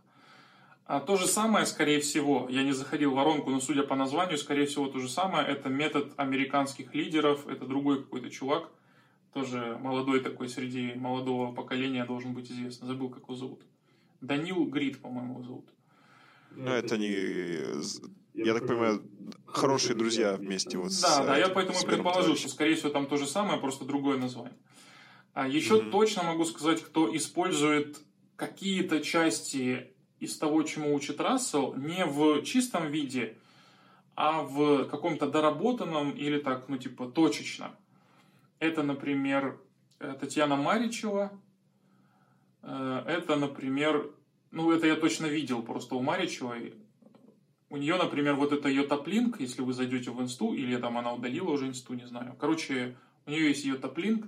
А то же самое, скорее всего, я не заходил в воронку, но судя по названию, скорее всего, то же самое, это метод американских лидеров, это другой какой-то чувак, тоже молодой такой, среди молодого поколения должен быть известно, забыл, как его зовут. Данил Грид, по-моему, его зовут. Ну, это не... Я так понимаю, хорошие друзья вместе вот Да, с, да, я поэтому и предположил, что, скорее всего, там то же самое, просто другое название. А еще mm-hmm. точно могу сказать, кто использует какие-то части из того, чему учит Рассел, не в чистом виде, а в каком-то доработанном или так, ну, типа, точечно. Это, например, э, Татьяна Маричева. Э, это, например, ну, это я точно видел просто у Маричевой. У нее, например, вот это ее топлинк, если вы зайдете в инсту, или там она удалила уже инсту, не знаю. Короче, у нее есть ее топлинк,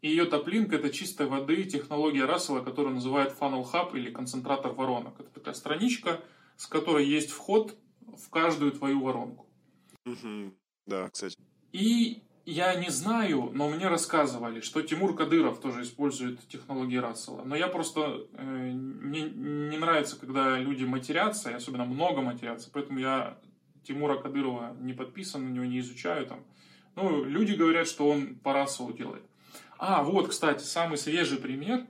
и ее топлинк – это чистой воды технология Рассела, которую называют Funnel Hub или концентратор воронок. Это такая страничка, с которой есть вход в каждую твою воронку. Угу. Да, кстати. И я не знаю, но мне рассказывали, что Тимур Кадыров тоже использует технологии Рассела. Но я просто... Э, мне не нравится, когда люди матерятся, и особенно много матерятся, поэтому я Тимура Кадырова не подписан, на него не изучаю там. Ну, люди говорят, что он по Расселу делает. А, вот, кстати, самый свежий пример.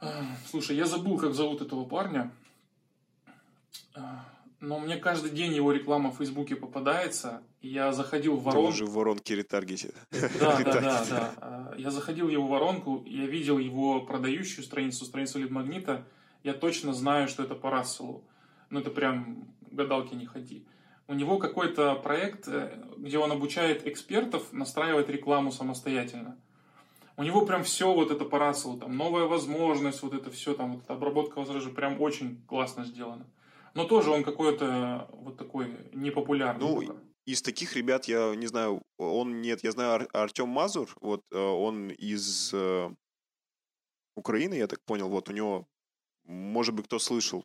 А, слушай, я забыл, как зовут этого парня. Но мне каждый день его реклама в Фейсбуке попадается. Я заходил в воронку. уже в воронке ретаргетит. Да, да, [LAUGHS] да, да. А, я заходил в его воронку, я видел его продающую страницу, страницу лид-магнита. Я точно знаю, что это по Расселу. Ну, это прям гадалки не ходи. У него какой-то проект, э, где он обучает экспертов настраивать рекламу самостоятельно. У него прям все вот это по Расселу, там новая возможность, вот это все, там вот эта обработка возражений прям очень классно сделано. Но тоже он какой-то вот такой непопулярный. Ну, пока. из таких ребят я не знаю, он нет, я знаю Ар- Артем Мазур, вот э, он из э, Украины, я так понял, вот у него может быть, кто слышал,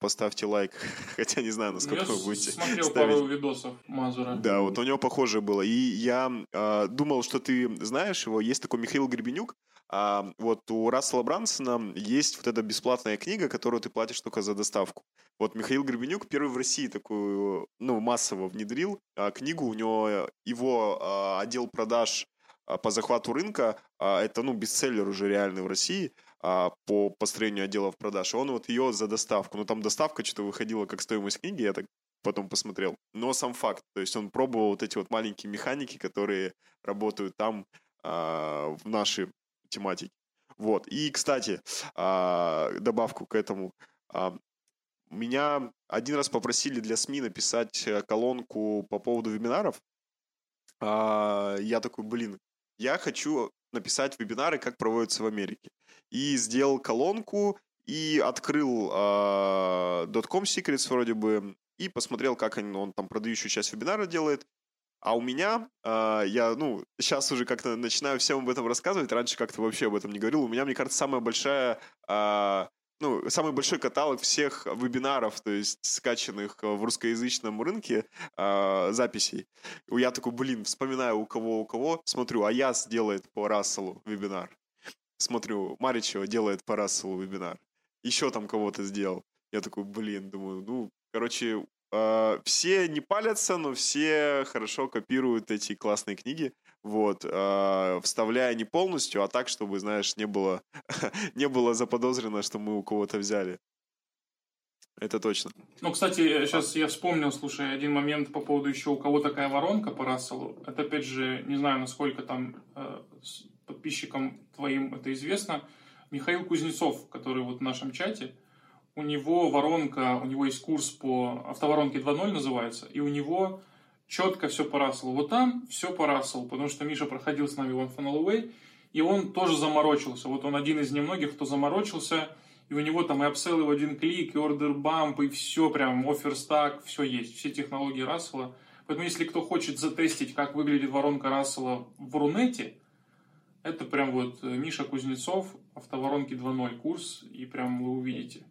поставьте лайк, [LAUGHS] хотя не знаю, насколько я вы будете смотрел ставить. пару видосов Мазура. Да, вот у него похоже было. И я э, думал, что ты знаешь его. Есть такой Михаил Гребенюк. А вот у Рассела Брансона есть вот эта бесплатная книга, которую ты платишь только за доставку. Вот Михаил Гребенюк первый в России такую, ну, массово внедрил а, книгу. У него его а, отдел продаж а, по захвату рынка, а, это, ну, бестселлер уже реальный в России а, по построению отделов продаж. Он вот ее за доставку. Ну, там доставка что-то выходила как стоимость книги, я так потом посмотрел. Но сам факт, то есть он пробовал вот эти вот маленькие механики, которые работают там а, в нашей тематики. Вот. И, кстати, а, добавку к этому. А, меня один раз попросили для СМИ написать э, колонку по поводу вебинаров. А, я такой, блин, я хочу написать вебинары, как проводятся в Америке. И сделал колонку, и открыл .com Secrets вроде бы, и посмотрел, как он, он там продающую часть вебинара делает, а у меня, э, я, ну, сейчас уже как-то начинаю всем об этом рассказывать, раньше как-то вообще об этом не говорил. У меня, мне кажется, самая большая, э, ну, самый большой каталог всех вебинаров, то есть скачанных в русскоязычном рынке э, записей. Я такой, блин, вспоминаю у кого, у кого, смотрю, Аяс делает по Расселу вебинар. Смотрю, Маричева делает по Расселу вебинар. Еще там кого-то сделал. Я такой, блин, думаю, ну, короче, Uh, все не палятся, но все хорошо копируют эти классные книги, вот, uh, вставляя не полностью, а так, чтобы, знаешь, не было, [LAUGHS] не было заподозрено, что мы у кого-то взяли. Это точно. Ну, кстати, сейчас я вспомнил, слушай, один момент по поводу еще у кого такая воронка по Расселу. Это, опять же, не знаю, насколько там э, подписчикам твоим это известно. Михаил Кузнецов, который вот в нашем чате, у него воронка, у него есть курс по автоворонке 2.0 называется, и у него четко все по Расселу. Вот там все по Расселу, потому что Миша проходил с нами One Funnel Away, и он тоже заморочился. Вот он один из немногих, кто заморочился, и у него там и апселлы в один клик, и ордер бамп, и все прям, офер стак, все есть, все технологии Рассела. Поэтому если кто хочет затестить, как выглядит воронка Рассела в Рунете, это прям вот Миша Кузнецов, автоворонки 2.0 курс, и прям вы увидите.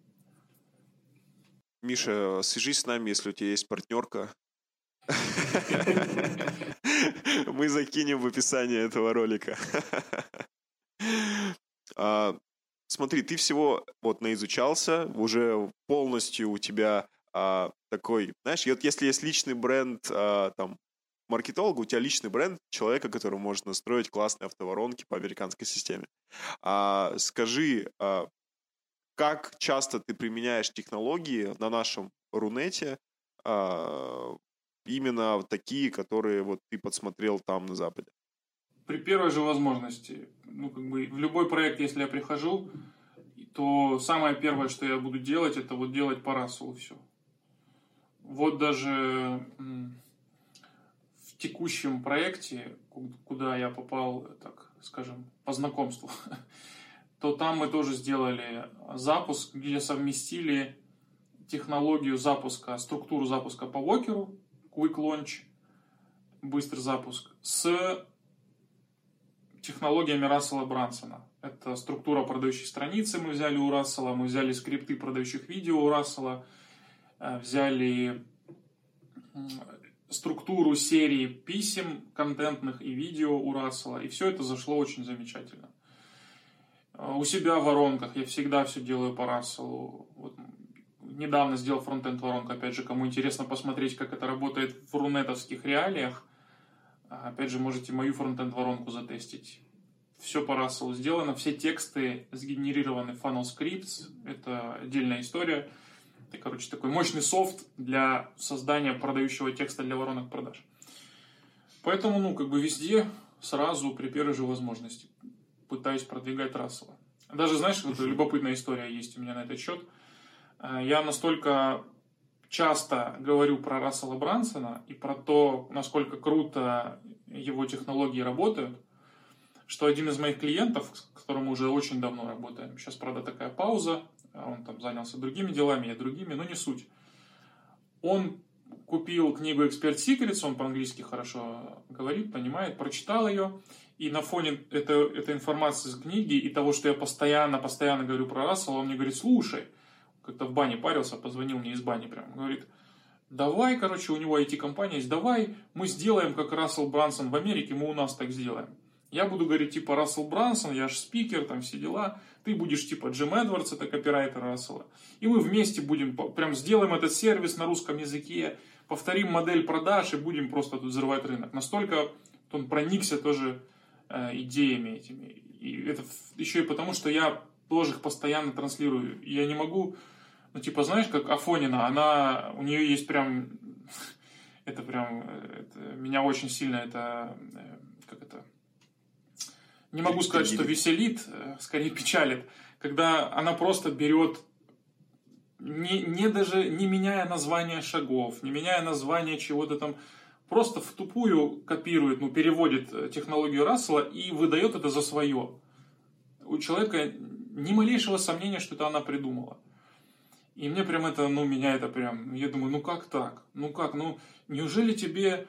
Миша, свяжись с нами, если у тебя есть партнерка. Мы закинем в описание этого ролика. А, смотри, ты всего вот наизучался, уже полностью у тебя а, такой, знаешь, вот если есть личный бренд а, там маркетолога, у тебя личный бренд человека, который может настроить классные автоворонки по американской системе. А, скажи, а, как часто ты применяешь технологии на нашем Рунете, а, именно такие, которые вот ты подсмотрел там на Западе? При первой же возможности. Ну, как бы в любой проект, если я прихожу, то самое первое, что я буду делать, это вот делать по все. Вот даже в текущем проекте, куда я попал, так скажем, по знакомству, [LAUGHS] то там мы тоже сделали запуск, где совместили технологию запуска, структуру запуска по Вокеру, Quick Launch, быстрый запуск, с технологиями Рассела Брансона. Это структура продающей страницы мы взяли у Рассела, мы взяли скрипты продающих видео у Рассела, э, взяли структуру серии писем контентных и видео у Рассела, и все это зашло очень замечательно. А, у себя в воронках я всегда все делаю по Расселу. Вот недавно сделал фронтенд воронку, опять же, кому интересно посмотреть, как это работает в рунетовских реалиях, а, опять же, можете мою фронтенд воронку затестить. Все по Расселу сделано, все тексты сгенерированы Funnel Scripts, это отдельная история. Это, короче, такой мощный софт для создания продающего текста для воронок продаж. Поэтому, ну, как бы везде сразу при первой же возможности пытаюсь продвигать Рассела. Даже, знаешь, вот любопытная история есть у меня на этот счет. Э, я настолько часто говорю про Рассела Брансона и про то, насколько круто его технологии работают, что один из моих клиентов, с которым мы уже очень давно работаем, сейчас, правда, такая пауза, он там занялся другими делами, я другими, но не суть. Он купил книгу Expert Secrets, он по-английски хорошо говорит, понимает, прочитал ее, и на фоне это, этой информации из книги и того, что я постоянно, постоянно говорю про Рассела, он мне говорит, слушай, как-то в бане парился, позвонил мне из бани прям, говорит, давай, короче, у него IT-компания есть, давай мы сделаем, как Рассел Брансон в Америке, мы у нас так сделаем. Я буду говорить, типа, Рассел Брансон, я же спикер, там все дела. Ты будешь, типа, Джим Эдвардс, это копирайтер Рассела. И мы вместе будем, прям сделаем этот сервис на русском языке, повторим модель продаж и будем просто тут взрывать рынок. Настолько он проникся тоже идеями этими. И это еще и потому, что я тоже их постоянно транслирую. Я не могу, ну, типа, знаешь, как Афонина, она, у нее есть прям, [LAUGHS] это прям, э, это, меня очень сильно это, э, как это, не могу сказать, что веселит, э, скорее печалит, когда она просто берет, не, не даже не меняя название шагов, не меняя название чего-то там, просто в тупую копирует, ну, переводит э, технологию Рассела и выдает это за свое. У человека ни малейшего сомнения, что это она придумала. И мне прям это, ну, меня это прям, я думаю, ну как так? Ну как, ну, неужели тебе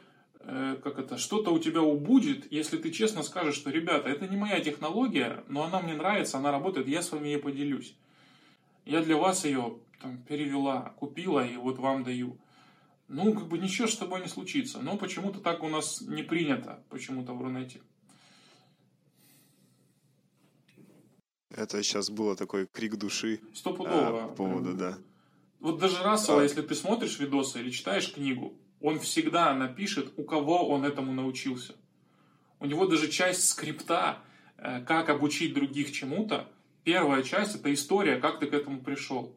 Э, как это, что-то у тебя убудет, если ты честно скажешь, что, ребята, это не моя технология, но она мне нравится, она работает, я с вами ей поделюсь. Я для вас ее там, перевела, купила и вот вам даю. Ну, как бы ничего с тобой не случится. Но почему-то так у нас не принято, почему-то в Рунете. Это сейчас было такой крик души. Стопудово. А, по поводу, да. Вот даже Рассела, а... если ты смотришь видосы или читаешь книгу, он всегда напишет, у кого он этому научился. У него даже часть скрипта, э, как обучить других чему-то, первая часть это история, как ты к этому пришел.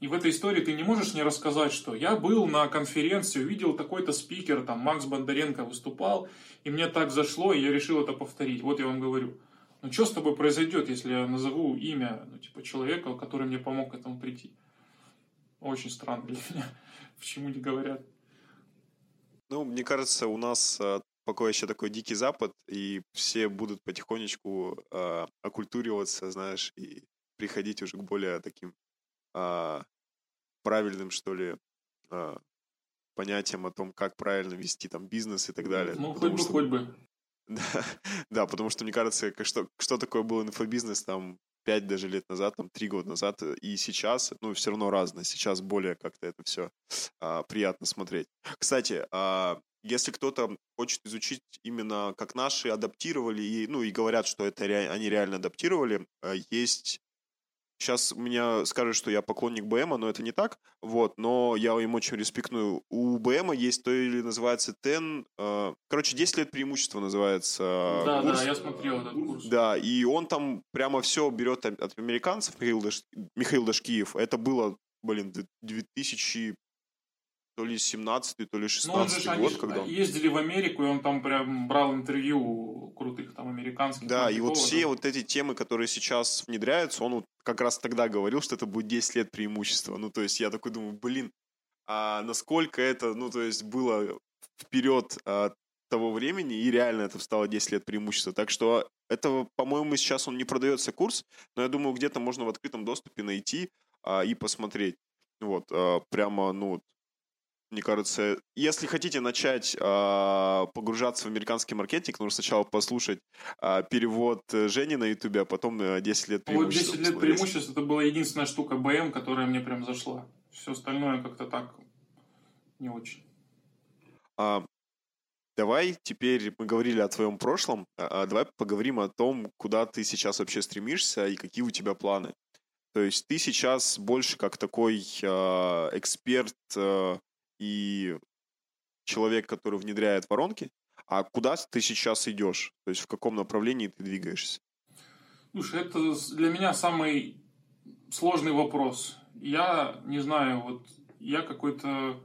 И в этой истории ты не можешь не рассказать, что я был на конференции, увидел такой-то спикер, там Макс Бондаренко выступал, и мне так зашло, и я решил это повторить. Вот я вам говорю. Ну что с тобой произойдет, если я назову имя ну, типа, человека, который мне помог к этому прийти? Очень странно для меня, [LAUGHS] почему не говорят. Ну, мне кажется, у нас а, пока еще такой дикий запад, и все будут потихонечку э, оккультуриваться, знаешь, и приходить уже к более таким э, правильным, что ли, э, понятиям о том, как правильно вести там бизнес и так далее. Ну, хоть бы, что... хоть бы. [LAUGHS] Да, да, потому что, мне кажется, что, что такое был инфобизнес там пять даже лет назад, там три года назад, и сейчас, ну, все равно разное. Сейчас более как-то это все а, приятно смотреть. Кстати, а, если кто-то хочет изучить именно как наши адаптировали, и, ну, и говорят, что это ре, они реально адаптировали, а, есть Сейчас меня скажут, что я поклонник БМа, но это не так. Вот, но я им очень респектную. У БМа есть то или называется TEN... Э, короче, 10 лет преимущества называется Да, курс. да, я смотрел этот курс. Да, и он там прямо все берет от американцев, Михаил, Даш... Михаил Дашкиев. Это было, блин, 2000 то ли 17 то ли 16 ну, год, когда он... ездили в Америку, и он там прям брал интервью у крутых там американских. Да, и вот все вот эти темы, которые сейчас внедряются, он вот как раз тогда говорил, что это будет 10 лет преимущества. Ну, то есть я такой думаю, блин, а насколько это, ну, то есть было вперед от того времени, и реально это стало 10 лет преимущества. Так что это, по-моему, сейчас он не продается курс, но я думаю, где-то можно в открытом доступе найти а, и посмотреть. Вот, а, прямо, ну, мне кажется, если хотите начать э, погружаться в американский маркетинг, нужно сначала послушать э, перевод Жени на Ютубе, а потом на 10 лет преимуществ. Вот 10 лет преимуществ это была единственная штука БМ, которая мне прям зашла. Все остальное как-то так не очень. А, давай теперь мы говорили о твоем прошлом, а давай поговорим о том, куда ты сейчас вообще стремишься и какие у тебя планы. То есть ты сейчас больше как такой э, эксперт э, и человек, который внедряет воронки, а куда ты сейчас идешь? То есть в каком направлении ты двигаешься? Слушай, это для меня самый сложный вопрос. Я не знаю, вот я какой-то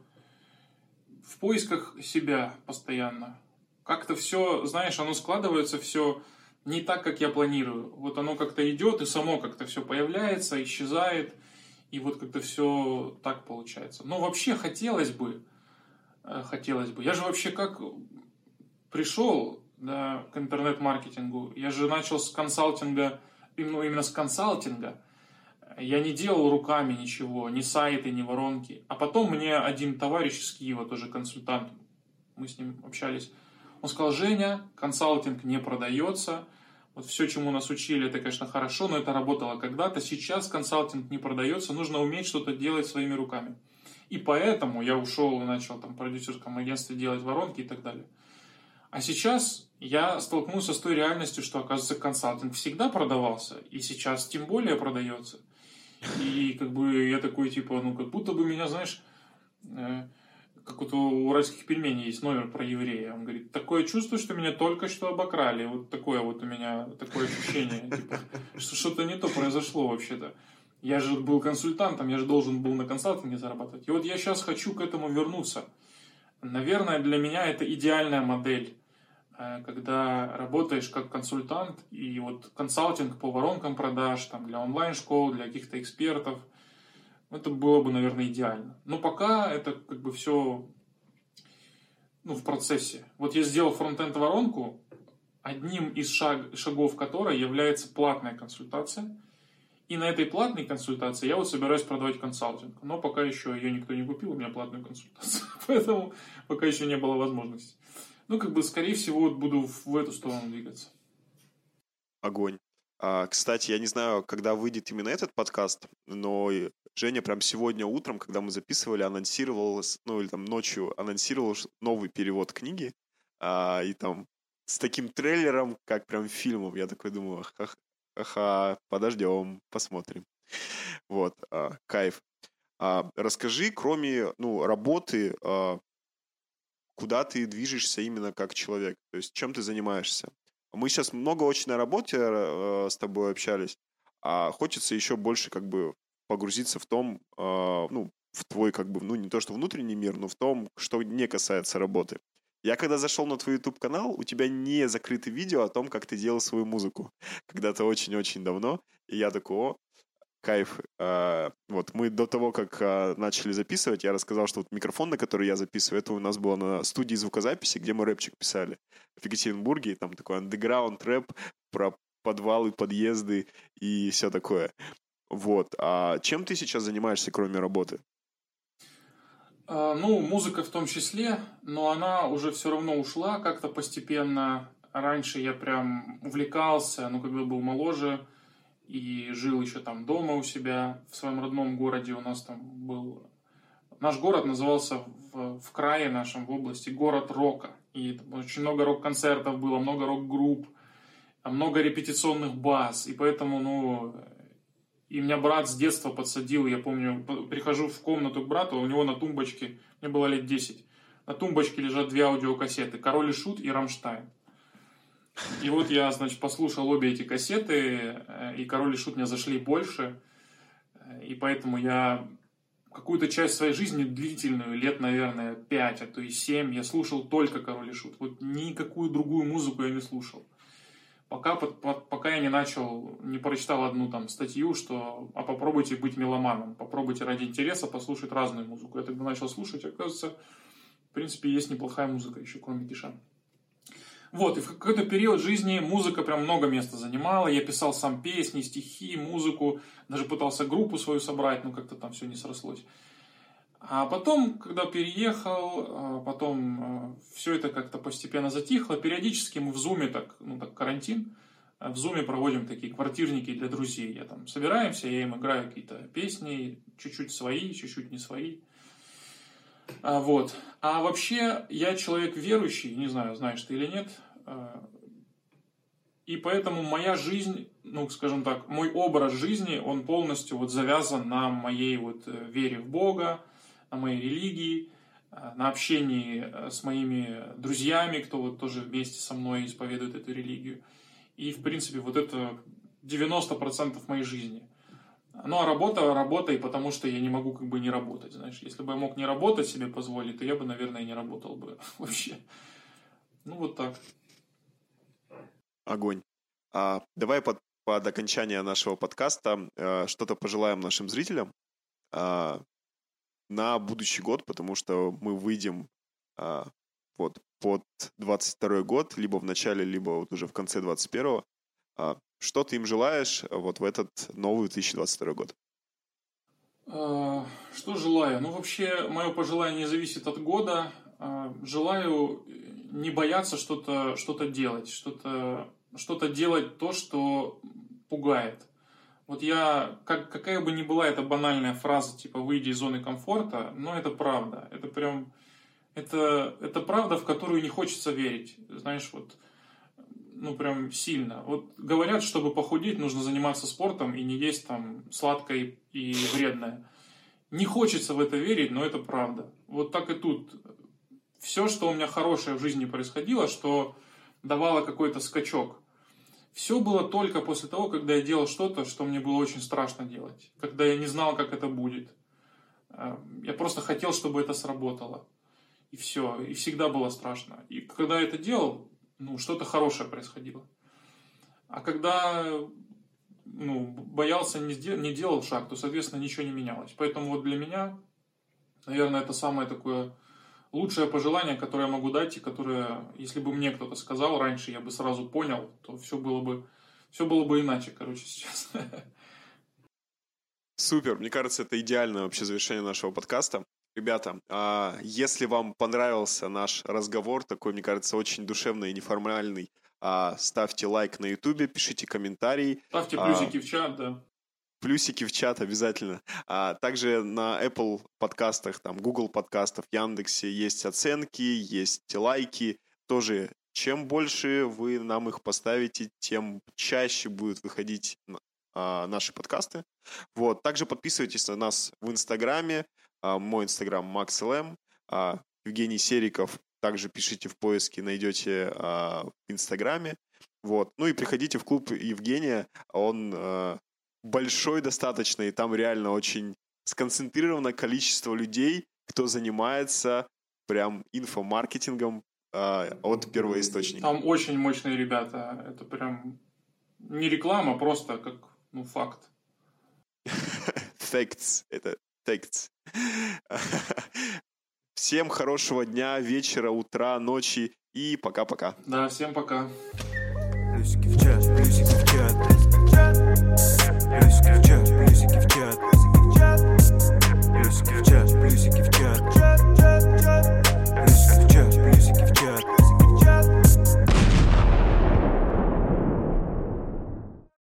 в поисках себя постоянно. Как-то все, знаешь, оно складывается все не так, как я планирую. Вот оно как-то идет и само как-то все появляется, исчезает. И вот как-то все так получается. Но вообще хотелось бы, э, хотелось бы. Я же вообще как пришел да, к интернет-маркетингу, я же начал с консалтинга, ну, именно с консалтинга. Я не делал руками ничего, ни сайты, ни воронки. А потом мне один товарищ из Киева, тоже консультант, мы с ним общались, он сказал, Женя, консалтинг не продается, вот все, чему нас учили, это, конечно, хорошо, но это работало когда-то. Сейчас консалтинг не продается, нужно уметь что-то делать своими руками. И поэтому я ушел и начал там в продюсерском агентстве делать воронки и так далее. А сейчас я столкнулся с той реальностью, что, оказывается, консалтинг всегда продавался, и сейчас тем более продается. И как бы я такой, типа, ну, как будто бы меня, знаешь, э, как вот у уральских пельменей есть номер про еврея. Он говорит, такое чувство, что меня только что обокрали. Вот такое вот у меня, такое ощущение, типа, что что-то не то произошло вообще-то. Я же был консультантом, я же должен был на консалтинге зарабатывать. И вот я сейчас хочу к этому вернуться. Наверное, для меня это идеальная модель, э, когда работаешь как консультант, и вот консалтинг по воронкам продаж, там, для онлайн-школ, для каких-то экспертов – это было бы, наверное, идеально. Но пока это как бы все ну, в процессе. Вот я сделал фронтенд воронку, одним из шаг, шагов которой является платная консультация. И на этой платной консультации я вот собираюсь продавать консалтинг. Но пока еще ее никто не купил, у меня платную консультацию. [LAUGHS] Поэтому пока еще не было возможности. Ну, как бы, скорее всего, вот буду в эту сторону двигаться. Огонь. А, кстати, я не знаю, когда выйдет именно этот подкаст, но Женя прям сегодня утром, когда мы записывали, анонсировал, ну или там ночью анонсировал новый перевод книги, а, и там с таким трейлером, как прям фильмом. Я такой думаю, ах, ага, подождем, посмотрим. Вот, а, кайф. А, расскажи, кроме ну, работы, а, куда ты движешься именно как человек? То есть чем ты занимаешься? Мы сейчас много очень на работе э, с тобой общались, а хочется еще больше как бы погрузиться в том, э, ну, в твой как бы, ну, не то что внутренний мир, но в том, что не касается работы. Я когда зашел на твой YouTube-канал, у тебя не закрыто видео о том, как ты делал свою музыку. [LAUGHS] Когда-то очень-очень давно. И я такой, о, кайф. А, вот мы до того, как а, начали записывать, я рассказал, что вот микрофон, на который я записываю, это у нас было на студии звукозаписи, где мы рэпчик писали в Екатеринбурге, и там такой андеграунд рэп про подвалы, подъезды и все такое. Вот. А чем ты сейчас занимаешься, кроме работы? А, ну, музыка в том числе, но она уже все равно ушла как-то постепенно. Раньше я прям увлекался, ну, когда был моложе, и жил еще там дома у себя, в своем родном городе у нас там был... Наш город назывался в, в крае нашем, в области, город рока. И очень много рок-концертов было, много рок-групп, много репетиционных баз. И поэтому, ну, и меня брат с детства подсадил, я помню, прихожу в комнату к брату, у него на тумбочке, мне было лет 10, на тумбочке лежат две аудиокассеты, «Король и Шут» и «Рамштайн». И вот я, значит, послушал обе эти кассеты, э, и «Король и Шут» мне зашли больше, и поэтому я какую-то часть своей жизни, длительную, лет, наверное, 5, а то и 7, я слушал только «Король и Шут». Вот никакую другую музыку я не слушал. Пока, пока я не начал, не прочитал одну там статью, что а попробуйте быть меломаном, попробуйте ради интереса послушать разную музыку. Я тогда начал слушать, оказывается, в принципе, есть неплохая музыка еще, кроме Кишан. Вот, и в какой-то период жизни музыка прям много места занимала. Я писал сам песни, стихи, музыку, даже пытался группу свою собрать, но как-то там все не срослось. А потом, когда переехал, а, потом а, все это как-то постепенно затихло. Периодически мы в Зуме, так, ну так карантин, в Зуме проводим такие квартирники для друзей. Я там собираемся, я им играю какие-то песни, чуть-чуть свои, чуть-чуть не свои. А, вот. А вообще, я человек верующий, не знаю, знаешь ты или нет. А, и поэтому моя жизнь, ну, скажем так, мой образ жизни, он полностью вот завязан на моей вот э, вере в Бога, на моей религии, а, на общении э, с моими друзьями, кто вот тоже вместе со мной исповедует эту религию. И, в принципе, вот это 90% моей жизни. Ну, а работа, работа, и потому что я не могу как бы не работать, знаешь. Если бы я мог не работать себе позволить, то я бы, наверное, не работал бы [LAUGHS] вообще. Ну, вот так. Огонь. А, давай под, под окончание нашего подкаста э, что-то пожелаем нашим зрителям э, на будущий год, потому что мы выйдем э, вот под 22 год, либо в начале, либо вот уже в конце 21 э, Что ты им желаешь вот в этот новый 2022 год? Что желаю? Ну, вообще, мое пожелание не зависит от года. Желаю не бояться что-то что делать, что-то что делать то, что пугает. Вот я, как, какая бы ни была эта банальная фраза, типа «выйди из зоны комфорта», но это правда. Это прям, это, это правда, в которую не хочется верить. Знаешь, вот, ну прям сильно. Вот говорят, чтобы похудеть, нужно заниматься спортом и не есть там сладкое и вредное. Не хочется в это верить, но это правда. Вот так и тут. Все, что у меня хорошее в жизни происходило, что давало какой-то скачок – все было только после того, когда я делал что-то, что мне было очень страшно делать. Когда я не знал, как это будет. Э, я просто хотел, чтобы это сработало. И все. И всегда было страшно. И когда я это делал, ну, что-то хорошее происходило. А когда ну, боялся, не, сдел, не делал шаг, то, соответственно, ничего не менялось. Поэтому вот для меня, наверное, это самое такое лучшее пожелание, которое я могу дать, и которое, если бы мне кто-то сказал раньше, я бы сразу понял, то все было бы, все было бы иначе, короче, [LAUGHS] сейчас. Супер, мне кажется, это идеальное вообще завершение нашего подкаста. Ребята, а, если вам понравился наш разговор, такой, мне кажется, очень душевный и неформальный, а, ставьте лайк на ютубе, пишите комментарии. Ставьте плюсики а, в чат, да плюсики в чат обязательно. А также на Apple подкастах, там, Google подкастов, Яндексе есть оценки, есть лайки. Тоже чем больше вы нам их поставите, тем чаще будут выходить а, наши подкасты. Вот. Также подписывайтесь на нас в Инстаграме. А, мой Инстаграм MaxLM. А, Евгений Сериков. Также пишите в поиске, найдете а, в Инстаграме. Вот. Ну и приходите в клуб Евгения. Он а, большой достаточно, и там реально очень сконцентрировано количество людей, кто занимается прям инфомаркетингом э, от первоисточника. Там очень мощные ребята. Это прям не реклама, просто как ну, факт. [LAUGHS] Facts. Это facts. [LAUGHS] Всем хорошего дня, вечера, утра, ночи и пока-пока. Да, всем пока. Плюсики в чат, плюсики в чат. Music chat, chat, chat, chat, chat, chat, chat, chat, chat, chat, chat, Music chat, chat, chat